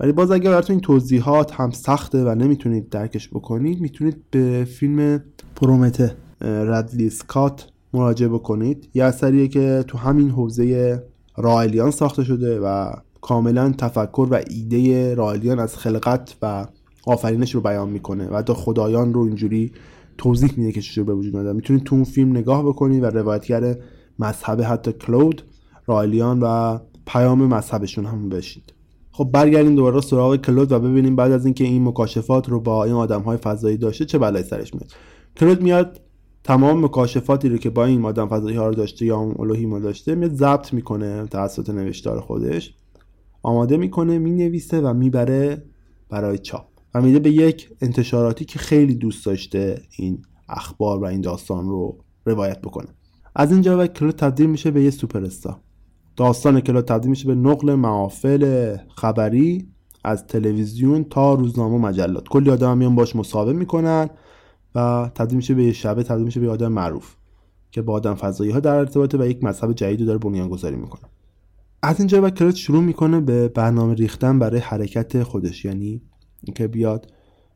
ولی باز اگر براتون این توضیحات هم سخته و نمی‌تونید درکش بکنید می‌تونید به فیلم پرومته. ردلی سکات مراجعه بکنید. یه اثریه که تو همین حوزه رائلیان ساخته شده و کاملا تفکر و ایده رائلیان از خلقت و آفرینش رو بیان می‌کنه و حتی خدایان رو اینجوری توضیح میده که چجور به وجود اومده. می‌تونید تو اون فیلم نگاه بکنید و روایتگر مذهب حتی کلود رائلیان و پیام مذهبشون هم بشید. خب برگردیم دوباره سراغ کلود و ببینیم بعد از اینکه این مکاشفات رو با این آدم های فضایی داشته چه بلایی سرش میاد. کلود میاد تمام مکاشفاتی رو که با این آدم فضایی ها رو داشته یا اون الوهیم داشته میاد ضبط می‌کنه توسط نوشتار خودش. آماده می‌کنه می‌نویسه و می‌بره برای چاپ. و میده به یک انتشاراتی که خیلی دوست داشته این اخبار و این داستان رو روایت بکنه. از اینجا و کلود تبدیل میشه به یه سوپر داستان کلود تبدیل میشه به نقل محافل خبری از تلویزیون تا روزنامه و مجلات. کلی آدم میان باش مصاحبه می‌کنن و تبدیل میشه به یه شبه تبدیل میشه به آدم معروف که با آدم فضایی ها در ارتباطه و یک مذهب جدید رو داره بنیان گذاری می‌کنه. از اینجا و کلود شروع می‌کنه به برنامه ریختن برای حرکت خودش یعنی اینکه بیاد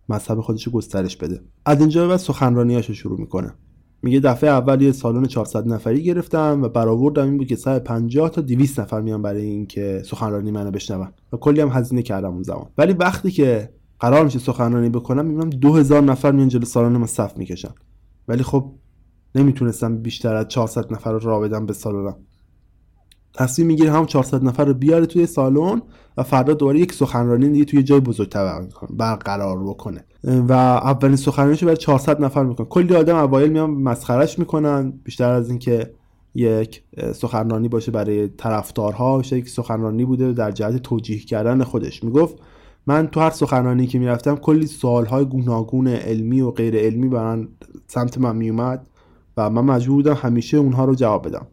مذهب خودش رو گسترش بده. از اینجا و سخنرانیاشو شروع می‌کنه. میگه دفعه اول یه سالن 400 نفری گرفتم و برآوردم این بود که 150 تا 200 نفر میان برای اینکه سخنرانی منو بشنون. و کلی هم هزینه کردم اون زمان. ولی وقتی که قرار میشه سخنرانی بکنم می‌بینم 2000 نفر میان جلو سالن من صف می‌کشن. ولی خب نمی‌تونستم بیشتر از 400 نفر رو راه بدم به سالنم. تصمیم می‌گیره هم 400 نفر رو بیاره توی سالن و فردا دوباره یک سخنرانی دیگه توی جای بزرگتر برقرار بکنه. و اولین سخنرانیشو برای 400 نفر می‌کنه. کلی آدم اوایل میان مسخرش می‌کنن بیشتر از اینکه یک سخنرانی باشه برای طرفدارها یک سخنرانی بوده در جهت توجیه کردن خودش. می‌گفت من تو هر سخنرانی که می‌رفتم کلی سوالهای گوناگون علمی و غیر علمی برن سمت من میومد و من مجبور بودم همیشه اونها رو جواب بدم.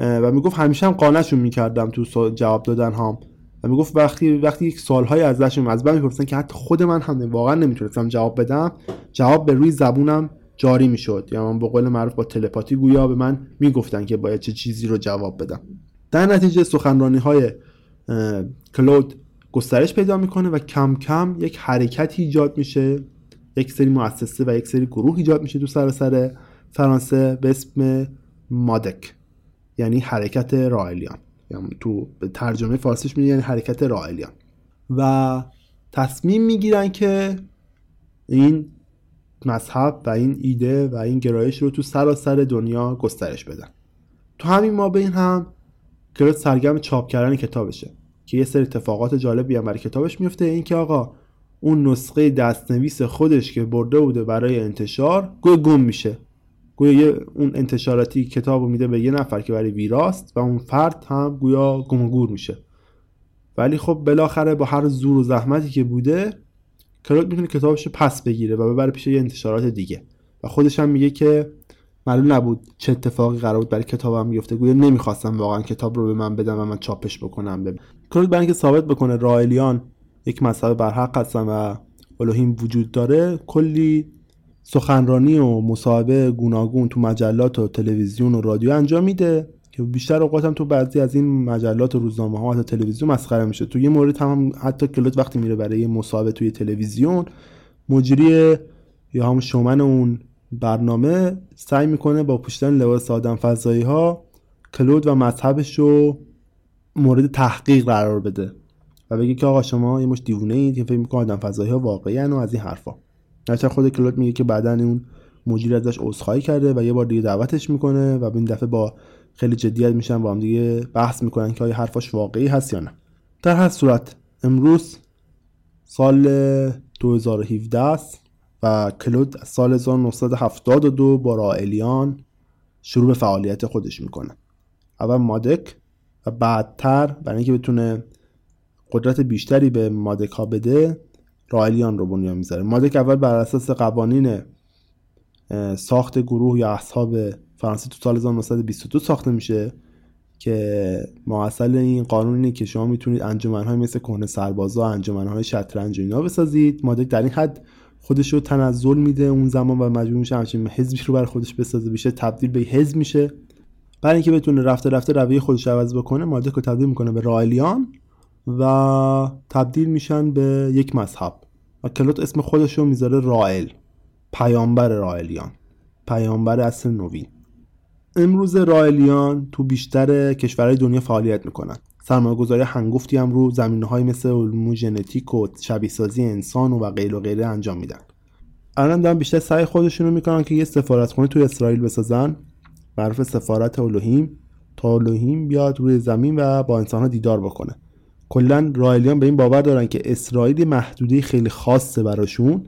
و می‌گفت همیشه هم قانعشون می‌کردم تو جواب دادن هم و می‌گفت وقتی وقتی یک سالهای ازشون از من می‌پرسن که حتی خود من هم واقعا نمی‌تونستم جواب بدم جواب به روی زبونم جاری می‌شد. یا من به قول معروف با تلپاتی گویا به من می‌گفتن که باید چه چیزی رو جواب بدم. در نتیجه سخنرانی های کلود گسترش پیدا می‌کنه و کم کم یک حرکتی ایجاد میشه. یک سری مؤسسه و یک سری گروه ایجاد میشه تو سراسر فرانسه به اسم مادک. یعنی حرکت رائلیان. یعنی تو ترجمه فارسیش میگه یعنی حرکت رائلیان. و تصمیم می‌گیرن که این مذهب و این ایده و این گرایش رو تو سراسر دنیا گسترش بدن. تو همین ما بین هم کلود سرگرم چاپ کردن کتابشه. که یه سری اتفاقات جالبی هم برای کتابش میفته این که آقا اون نسخه دستنویس خودش که برده بوده برای انتشار گوی گم میشه. گویا اون انتشاراتی کتاب میده به یه نفر که برای ویراست و اون فرد هم گویا گم گور میشه. ولی خب بالاخره با هر زور و زحمتی که بوده کلود می‌تونه کتابش رو پس بگیره و ببره پیش یه انتشارات دیگه. و خودش هم میگه که معلوم نبود چه اتفاقی قرار بود برای کتابم بیفته. گویا نمی‌خواستم واقعا کتاب رو به من بدم و من چاپش بکنم. ببین. کلود برای اینکه ثابت بکنه رائلیان یک مذهب برحق هستن و الوهیم وجود داره کلی سخنرانی و مصاحبه گوناگون تو مجلات و تلویزیون و رادیو انجام میده که بیشتر اوقات هم تو بعضی از این مجلات و روزنامه ها و تلویزیون مسخره میشه. تو یه مورد هم حتی کلود وقتی میره برای مصاحبه توی تلویزیون مجری یا هم شومن اون برنامه سعی می‌کنه با پوشیدن لباس آدم فضایی ها کلود و مذهبش رو مورد تحقیق قرار بده و بگه که آقا شما یه مش دیوونه اید که فکر می‌کنه آدم فضایی ها واقعی و از این حرفا. نچه خود کلود میگه که بعدا اون مدیر ازش عذرخواهی کرده و یه بار دیگه دعوتش می‌کنه و این دفعه با خیلی جدیت میشن با هم دیگه بحث می‌کنن که آیا حرفاش واقعی هست یا نه. در هر صورت امروز سال 2017 است و کلود از سال 1972 با رائلیان شروع به فعالیت خودش می‌کنه. اول مادک و بعدتر برای اینکه بتونه قدرت بیشتری به مادک ها بده رائلیان رو بنیان می‌ذاره. مادک اول بر اساس قوانین ساخت گروه یا اصحاب فرانسه تو سال 1922 ساخته میشه که معاصل این قانون اینه که شما می‌تونید انجمنهای مثل کهنه سربازا انجمنهای شطرنج و اینا بسازید. مادک در این حد خودش رو تنزل میده اون زمان و مجبور میشه همچین حزبی رو برای خودش بسازه. بیشه تبدیل به حزب میشه. برای اینکه بتونه رفته رفته رویه خودش عوض بکنه مادک رو تبدیل می‌کنه به رائلیان و تبدیل میشن به یک مذهب و کلوت اسم خودش رو می‌ذاره رائل پیامبر رائلیان پیامبر اصل نوین. امروز رائلیان تو بیشتر کشورهای دنیا فعالیت می‌کنن. سرمایه گذاری هنگفتی هم رو زمینه های مثل علوم ژنتیک و شبیه سازی انسان و غیر و غیره انجام میدن. الان دارن بیشتر سعی خودشون رو می‌کنن که یه سفارتخونه توی اسرائیل بسازن. معروف سفارت الوهیم تا الوهیم بیاد روی زمین و با انسان ها دیدار بکنه. کلا رائلیان به این باور دارن که اسرائیل محدوده خیلی خاصه براشون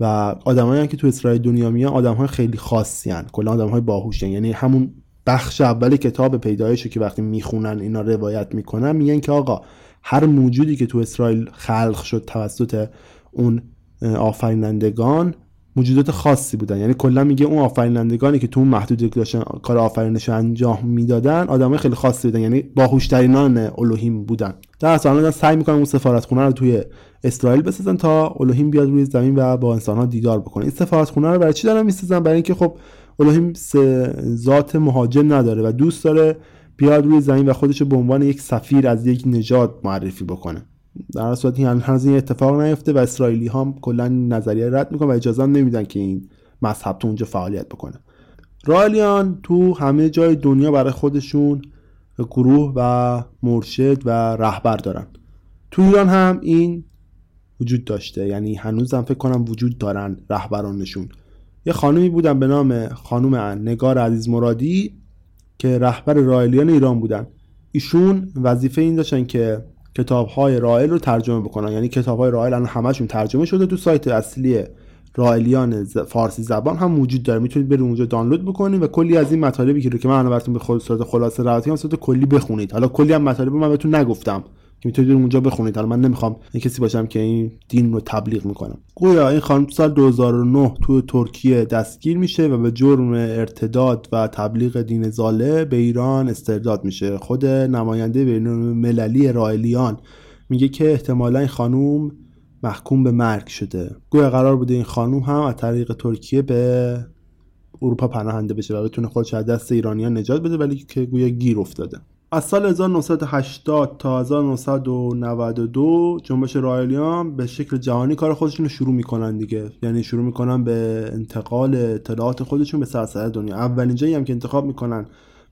و آدمایی که تو اسرائیل دنیا میان آدمهای خیلی خاصی هن. کلا آدمهای باهوشن یعنی همون بخش اول کتاب پیدایش که وقتی می‌خونن اینا روایت می‌کنن میگن که آقا هر موجودی که تو اسرائیل خلق شد توسط اون آفرینندگان موجودات خاصی بودن. یعنی کلا میگه اون آفرینندگانی که تو اون محدود داشتن کار آفرینش انجام می‌دادن آدمای خیلی خاصی بودن. یعنی باهوشترینان الوهیم بودن. در اصل الان سعی می‌کنن اون سفارتخونه رو توی اسرائیل بسازن تا الوهیم بیاد روی زمین و با انسان ها دیدار بکنه. این سفارتخونه رو برای چی دارن می‌سازن؟ برای اینکه خب الوهیم ذات مهاجم نداره و دوست داره بیاد روی زمین و خودش به عنوان یک سفیر از یک نژاد معرفی بکنه. در صورت این هنوز این اتفاق نیفته و اسرائیلی هم کلا نظریه رد می‌کنه و اجازه نمیدن که این مذهب تو اونجا فعالیت بکنه. رائلیان تو همه جای دنیا برای خودشون گروه و مرشد و رهبر دارن. تو ایران هم این وجود داشته. یعنی هنوز هم فکر کنم وجود دارن رهبرانشون. یه خانومی بودن به نام خانم نگار عزیز مرادی که رهبر رائلیان ایران بودن. ایشون وظیفه این داشتن که کتاب های رائل رو ترجمه بکنن. یعنی کتاب های رائل الان همشون ترجمه شده تو سایت اصلی رائلیان فارسی زبان هم وجود داره. می‌تونید برید اونجا دانلود بکنید و کلی از این مطالبی که رو که من الان براتون به خود صورت خلاصه هم صورت کلی بخونید. حالا کلی هم مطالب من بهتون نگفتم. که می‌تونید اونجا بخونید حالا من نمی‌خوام این کسی باشم که این دین رو تبلیغ می‌کنم گویا این خانم سال 2009 تو ترکیه دستگیر میشه و به جرم ارتداد و تبلیغ دین زاله به ایران استرداد میشه. خود نماینده بین مللی رائلیان میگه که احتمالا این خانوم محکوم به مرگ شده. گویا قرار بوده این خانوم هم از طریق ترکیه به اروپا پناهنده بشه و بتونه خودش از دست ایرانیان نجات بده ولی که گویا گیر افتاده. از سال 1980 تا 1992 جنبش رایلیان به شکل جهانی کار خودشون رو شروع می‌کنن دیگه. یعنی شروع می‌کنن به انتقال اطلاعات خودشون به سراسر دنیا. اولین جایی هم که انتخاب می‌کنن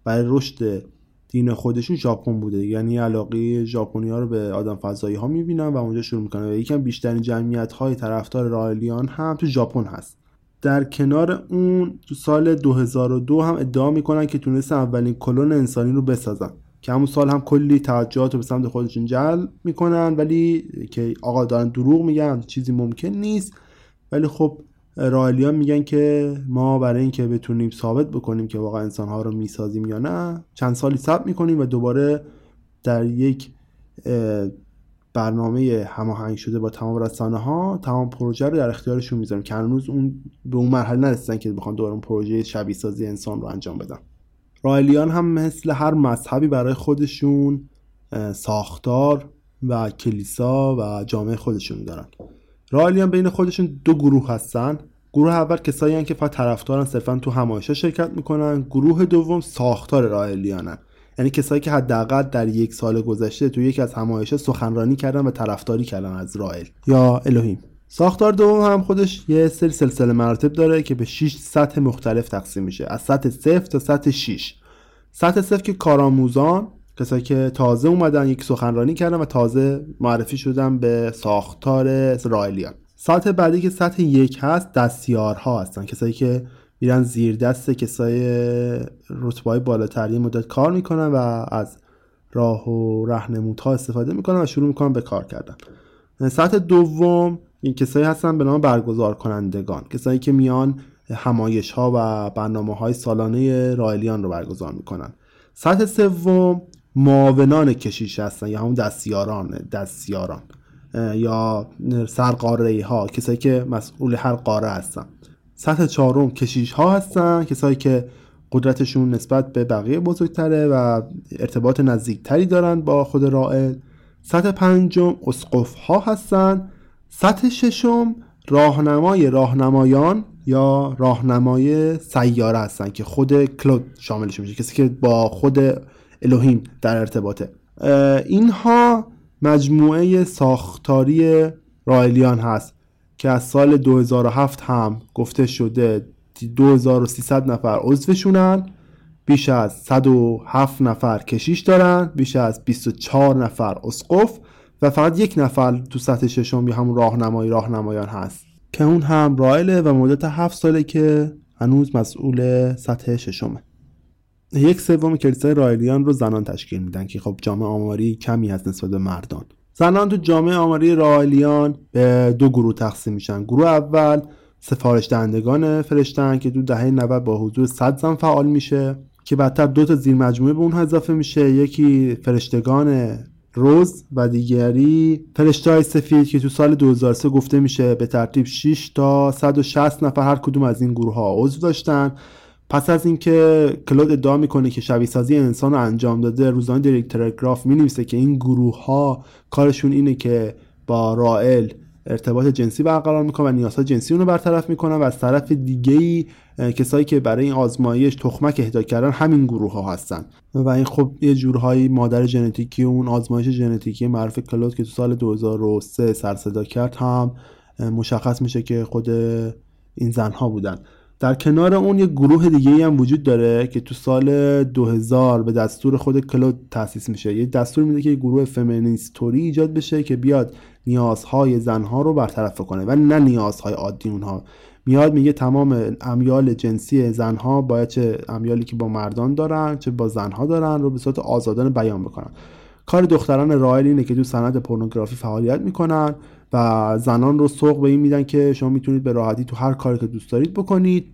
برای رشد دین خودشون ژاپن بوده. یعنی علاقه ژاپنی ها رو به آدم فضایی ها می‌بینن و اونجا شروع می‌کنن. و یکم بیشترین جمعیت های طرفدار رایلیان هم تو ژاپن هست. در کنار اون تو سال 2002 هم ادعا می‌کنن که تونستن اولین کلون انسانی رو بسازن. که همون سال هم کلی توجهات رو به سمت خودشون جلب می‌کنن ولی که آقا دارن دروغ میگن چیزی ممکن نیست. ولی خب رائلیان میگن که ما برای اینکه بتونیم ثابت بکنیم که واقعا انسانها رو می‌سازیم یا نه چند سالی ثبت می‌کنیم و دوباره در یک برنامه هماهنگ شده با تمام رسانه ها تمام پروژه رو در اختیارشون می‌ذاریم که هنوز اون به اون مرحله نرسیدن که بخوان دوباره اون پروژه شبیه سازی انسان رو انجام بدن. رائلیان هم مثل هر مذهبی برای خودشون ساختار و کلیسا و جامعه خودشون دارن. رائلیان بین خودشون دو گروه هستن. گروه اول کسایی که فقط طرفدارن صرفا تو همایشا شرکت می‌کنن. گروه دوم ساختار رائلیانن یعنی کسایی که حداقل در یک سال گذشته تو یکی از همایشا سخنرانی کردن و طرفداری کردن از رائل یا الهیم. ساختار دوم هم خودش یه سری سلسله مراتب داره که به 6 سطح مختلف تقسیم میشه. از سطح 0 تا سطح 6 سطح 0 که کارآموزان کسایی که تازه اومدن یک سخنرانی کردن و تازه معرفی شدن به ساختار رایلیان سطح بعدی که سطح یک هست دستیارها هستن. کسایی که میرن زیر دست کسای رتبه بالاتری مدت کار می‌کنن و از راه و رهنمودها استفاده می‌کنن و شروع می‌کنن به کار کردن. سطح دوم این کسایی هستن به نام برگزار کنندگان کسایی که میان همایش ها و برنامه های سالانه رایلیان رو برگزار می‌کنن. سطح سوم معاونان کشیش هستن یا همون دستیاران دستیاران یا سرقاره ها کسایی که مسئول هر قاره هستن. سطح چهارم کشیش ها هستن کسایی که قدرتشون نسبت به بقیه بزرگتره و ارتباط نزدیکتری دارن با خود رائل. سطح پنجم اسقف ها هستن سطح ششم راهنمای راهنمایان یا راهنمای سیاره هستن که خود کلود شاملش میشه کسی که با خود الوهیم در ارتباطه. اینها مجموعه ساختاری رایلیان هست که از سال 2007 هم گفته شده 2300 نفر عضوشونن بیش از 107 نفر کشیش دارن بیش از 24 نفر اسقف. و فقط یک نفر تو سطح ششم یا همون راهنمایی راهنمایان هست. که اون هم رایله و مدت هفت ساله که هنوز مسئول سطح ششمه. یک سوم کلیسای رایلیان رو زنان تشکیل میدن که خب جامعه آماری کمی هست نسبت به مردان. زنان تو جامعه آماری رایلیان به دو گروه تقسیم میشن. گروه اول سفارش دهندگان فرشتن که دو دهه 90 با حضور 100 زن فعال میشه که بعدتر دو تا زیر مجموعه به اون اضافه میشه. یکی فرشتگان روز و دیگری فرشته سفید که تو سال 2003 گفته میشه به ترتیب 6 تا 160 نفر هر کدوم از این گروه ها عضو داشتن. پس از اینکه کلود ادعا می‌کنه که شبیه سازی انسان رو انجام داده روزانه دیریک تلگراف می که این گروه ها کارشون اینه که با رائل ارتباط جنسی برقرار می‌کنن و نیازهای جنسی اون برطرف می‌کنن و از طرف دیگه ای کسایی که برای این آزمایش تخمک اهدا کردن همین گروه ها هستن. و این خب یه جورهایی مادر ژنتیکی اون آزمایش ژنتیکی معروف کلود که تو سال 2003 سر کرد هم مشخص میشه که خود این زنها بودن. در کنار اون یه گروه دیگه هم وجود داره که تو سال 2000 به دستور خود کلود تاسیس میشه. یه دستور میده که یه گروه فمینیستوری ایجاد بشه که بیاد نیازهای زنها رو برطرف کنه و نه نیازهای عادی اونها. میاد میگه تمام امیال جنسی زنها باید چه امیالی که با مردان دارن چه با زنها دارن رو به صورت آزادانه بیان بکنن. کار دختران رایل اینه که تو صنعت پورنوگرافی فعالیت می‌کنن و زنان رو سوق به این میدن که شما می‌تونید به راحتی تو هر کاری که دوست دارید بکنید.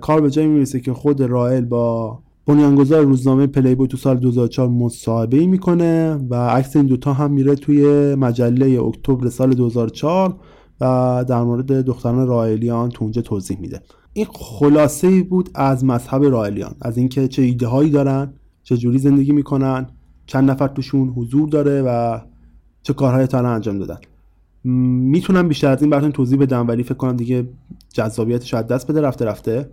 کار به جایی می‌رسه که خود رائل با بنیانگذار روزنامه پلی بوی تو سال 2004 مصاحبه ای می‌کنه و عکس این دوتا هم میره توی مجله اکتبر سال 2004 و در مورد دختران رائلیان تو اونجا توضیح میده. این خلاصه ای بود از مذهب رائلیان از اینکه چه ایده هایی دارن چه جوری زندگی می‌کنن چند نفر توشون حضور داره و چه کارهایی تا انجام دادن. می‌تونم بیشتر از این براتون توضیح بدم ولی فکر کنم دیگه جذابیتش از دست بده رفته رفته.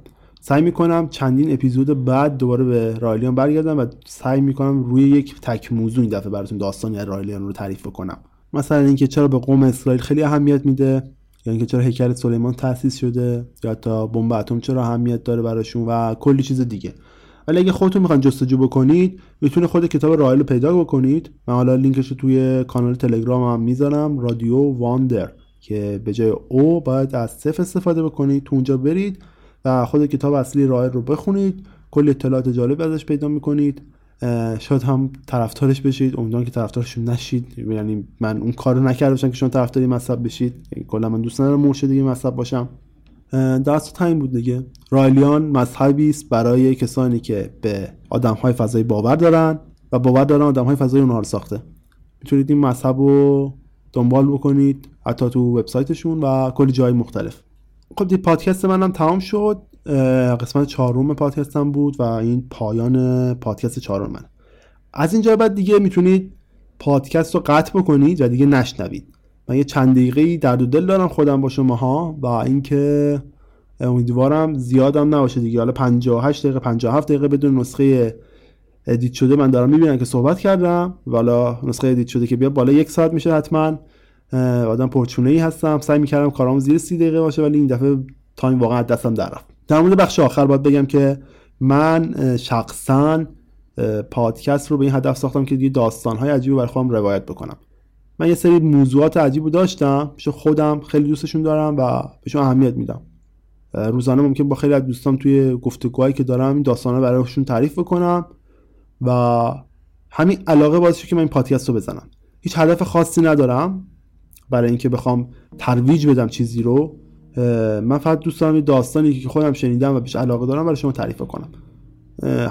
سعی می‌کنم چندین اپیزود بعد دوباره به رایلیان برگردم و سعی می‌کنم روی یک تک موضوع این دفعه براتون داستانی از رایلیان رو تعریف کنم مثلا اینکه چرا به قوم اسرائیل خیلی اهمیت میده یا اینکه چرا هیکل سلیمان تأسیس شده یا تا بمب اتم چرا اهمیت داره براشون و کلی چیز دیگه. ولی اگه خودتون می‌خواین جستجو بکنید می‌تونه خود کتاب رایل رو پیدا بکنید. من حالا لینکش رو توی کانال تلگرام هم می‌ذارم رادیو واندر که به جای او باید از صفر استفاده بکنید. تو اونجا برید. و خود کتاب اصلی رایل رو بخونید. کلی اطلاعات جالب ازش پیدا می‌کنید. شاید هم طرفدارش بشید. امیدوارم که طرفدارشون نشید. یعنی من اون کارو نکرده باشم که شما طرفداری مذهب بشید. یعنی کلا من دوست ندارم مرشد دیگه مذهب باشم. دست تایم بود دیگه. رایلیان مذهبی است برای کسانی که به آدم های فضایی باور دارن و باور دارن آدم های فضایی اونها رو ساخته. می‌تونید این مذهب رو دنبال بکنید. حتی تو وبسایتشون و کلی جای مختلف. خب دی پادکست منم تمام شد. قسمت چهارم پادکستم بود و این پایان پادکست چهارم من از اینجا بعد دیگه می‌تونید پادکست رو قطع بکنید و دیگه نشنوید. من یه چند دقیقه درد دل دارم خودم با شماها و اینکه امیدوارم زیادم نباشه دیگه. حالا 58 دقیقه 57 دقیقه بدون نسخه edit شده من دارم می‌بینم که صحبت کردم. والا نسخه edit شده که بیا بالا یک ساعت میشه حتما. آدم پرچونه ای هستم. سعی می‌کردم کارام زیر سی دقیقه باشه ولی این دفعه time واقعا دستم در رفت. در مورد بخش آخر باید بگم که من شخصا پادکست رو به این هدف ساختم که دیگه داستانهای عجیبی برای خودم روایت بکنم. من یه سری موضوعات عجیب داشتم پیش خودم خیلی دوستشون دارم و بهشون اهمیت میدم. روزانه ممکن با خیلی از دوستان توی گفتگوهایی که دارم این داستانا برایشون تعریف بکنم و همین علاقه باعث که من این پادکست رو بزنم. هیچ هدف خاصی ندارم. برای اینکه بخوام ترویج بدم چیزی رو من فقط دوست دارم داستانی که خودم شنیدم و بهش علاقه دارم برای شما تعریف کنم.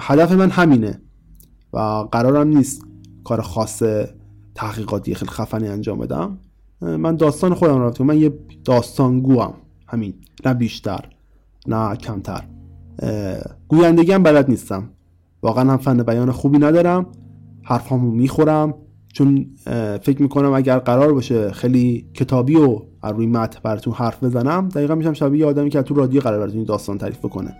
هدف من همینه و قرارم نیست کار خاص تحقیقاتی خیلی خفنی انجام بدم. من داستان خودم رو من یه داستانگو هم همین. نه بیشتر نه کمتر. گویندگی هم بلد نیستم. واقعا هم فن بیان خوبی ندارم. حرفامو می‌خورم. چون فکر می‌کنم اگر قرار باشه خیلی کتابی و روی متن براتون حرف بزنم دقیقا میشم شبیه یه آدمی که تو رادیو قرار براتون داستان تعریف بکنه.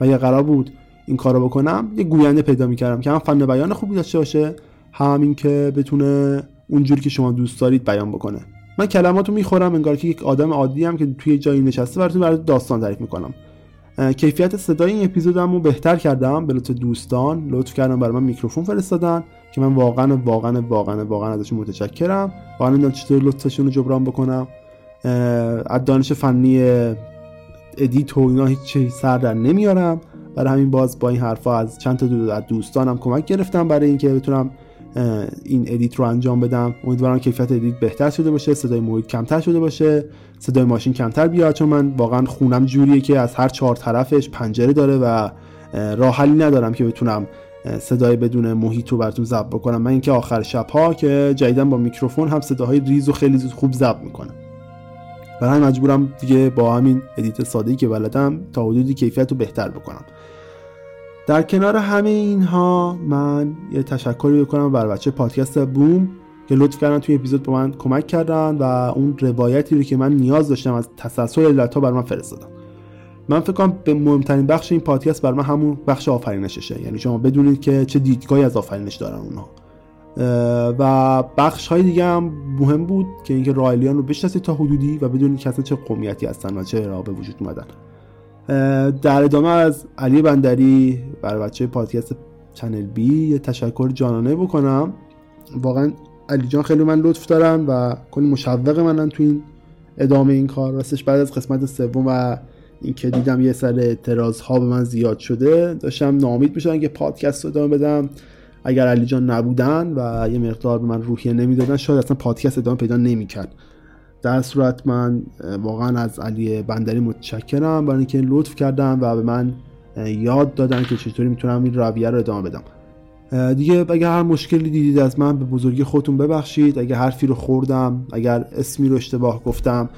و یه قرار بود این کارو بکنم یه گوینده پیدا می‌کردم که هم فن بیان خوبی داشته باشه همین که بتونه اونجوری که شما دوست دارید بیان بکنه. من کلماتو می‌خورم انگار که یک آدم عادی هم که توی جایی نشسته براتون برای داستان تعریف می‌کنم. کیفیت صدای این اپیزودم رو بهتر کردم به لطف دوستان. لطف کردم برای من میکروفون فرستادن. که من واقعا واقعا واقعا واقعا ازشون متشکرم. واقعا نمی‌دونم چطور لطفشون رو جبران بکنم. از دانش فنی edit و اینا هیچ سر در نمیارم. برای همین باز با این حرفا از چند تا دوستانم کمک گرفتم برای اینکه بتونم این edit رو انجام بدم. امیدوارم کیفیت edit بهتر شده باشه صدای محیط کمتر شده باشه صدای ماشین کمتر بیاد. چون من واقعا خونم جوریه که از هر چهار طرفش پنجره داره و راه حلی ندارم که بتونم صدای بدون محیط رو براتون ضبط بکنم. من اینکه آخر شب ها که جدیدا با میکروفون هم صداهای ریز و خیلی خوب ضبط می‌کنم. برای مجبورم دیگه با همین edit ساده که بلدم تا حدودی کیفیت رو بهتر بکنم. در کنار همه اینها من یه تشکری بکنم بر بچه پادکست بوم که لطف کردن توی اپیزود به من کمک کردن و اون روایتی رو که من نیاز داشتم از تسلسل علت ها بر من فرستادن. من فکر کنم به مهمترین بخش این پادکست بر من همون بخش آفرینششه. یعنی شما بدونید که چه دیدگاهی از آفرینش دارن اونها. و بخش های دیگه هم مهم بود که اینکه رایلیان رو بشناسید تا حدودی و بدونید که اصلا چه قومیتی هستن و چه راه به وجود اومدن. در ادامه از علی بندری برای بچه پادکست چنل بی یه تشکر جانانه بکنم. واقعا علی جان خیلی من لطف دارن و کلی مشوق منن تو این ادامه این کار. راستش بعد از قسمت سوم و اینکه دیدم یه سر اعتراض ها به من زیاد شده داشتم نامید می‌شدن که پادکست رو ادامه بدم. اگر علی جان نبودن و یه مقدار به من روحیه نمی‌دادن شاید اصلا پادکست ادامه پیدا نمی‌کرد. در صورت من واقعا از علی بندری متشکرم. برای اینکه لطف کردن و به من یاد دادن که چطوری می‌تونم این رویه رو ادامه بدم. دیگه اگر هر مشکلی دیدید از من به بزرگی خودتون ببخشید. اگر حرفی رو خوردم اگر اسمی رو اشتباه گفتم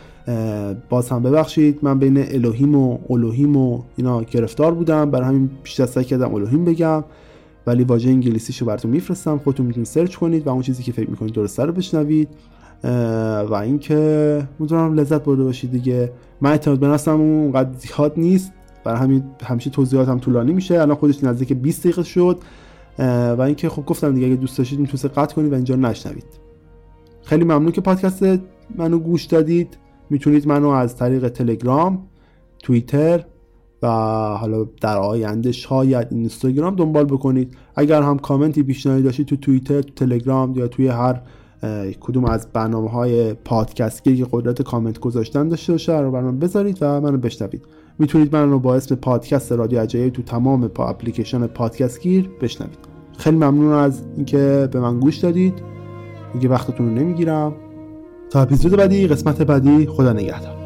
باز هم ببخشید. من بین الوهیم و الوهیم و اینا گرفتار بودم. برای همین بیشتر سعی کردم الوهیم بگم. ولی واژه انگلیسیشو براتون میفرستم. خودتون می‌تونید سرچ کنید و اون چیزی که فکر می‌کنید درسته رو بشنوید. و اینکه می‌تونم لذت برده باشید دیگه. من اعتماد به نفسم اونقدر زیاد نیست. برای همین همیشه توضیحاتم هم طولانی میشه. الان خودش نزدیک 20 دقیقه شد. و اینکه خب گفتم دیگه اگه دوست داشتید می‌تونید قطع کنید و اینجا نشنوید. خیلی ممنون که پادکست منو گوش دادید. می‌تونید منو از طریق تلگرام توییتر و حالا در آینده شاید اینستاگرام دنبال بکنید. اگر هم کامنتی پیشنهادی داشتید تو توییتر تو تلگرام یا توی هر کدوم از برنامه های پادکستی که قدرت کامنت گذاشتن داشته باشه رو برنامه بذارید و منو بشنوید. می‌تونید من رو با اسم پادکست رادیو عجایب تو تمام پا اپلیکیشن پادکست گیر بشنوید. خیلی ممنون از اینکه به من گوش دادید. دیگه وقتتون رو نمی‌گیرم. تا اپیزود بعدی قسمت بعدی خدا نگهدار.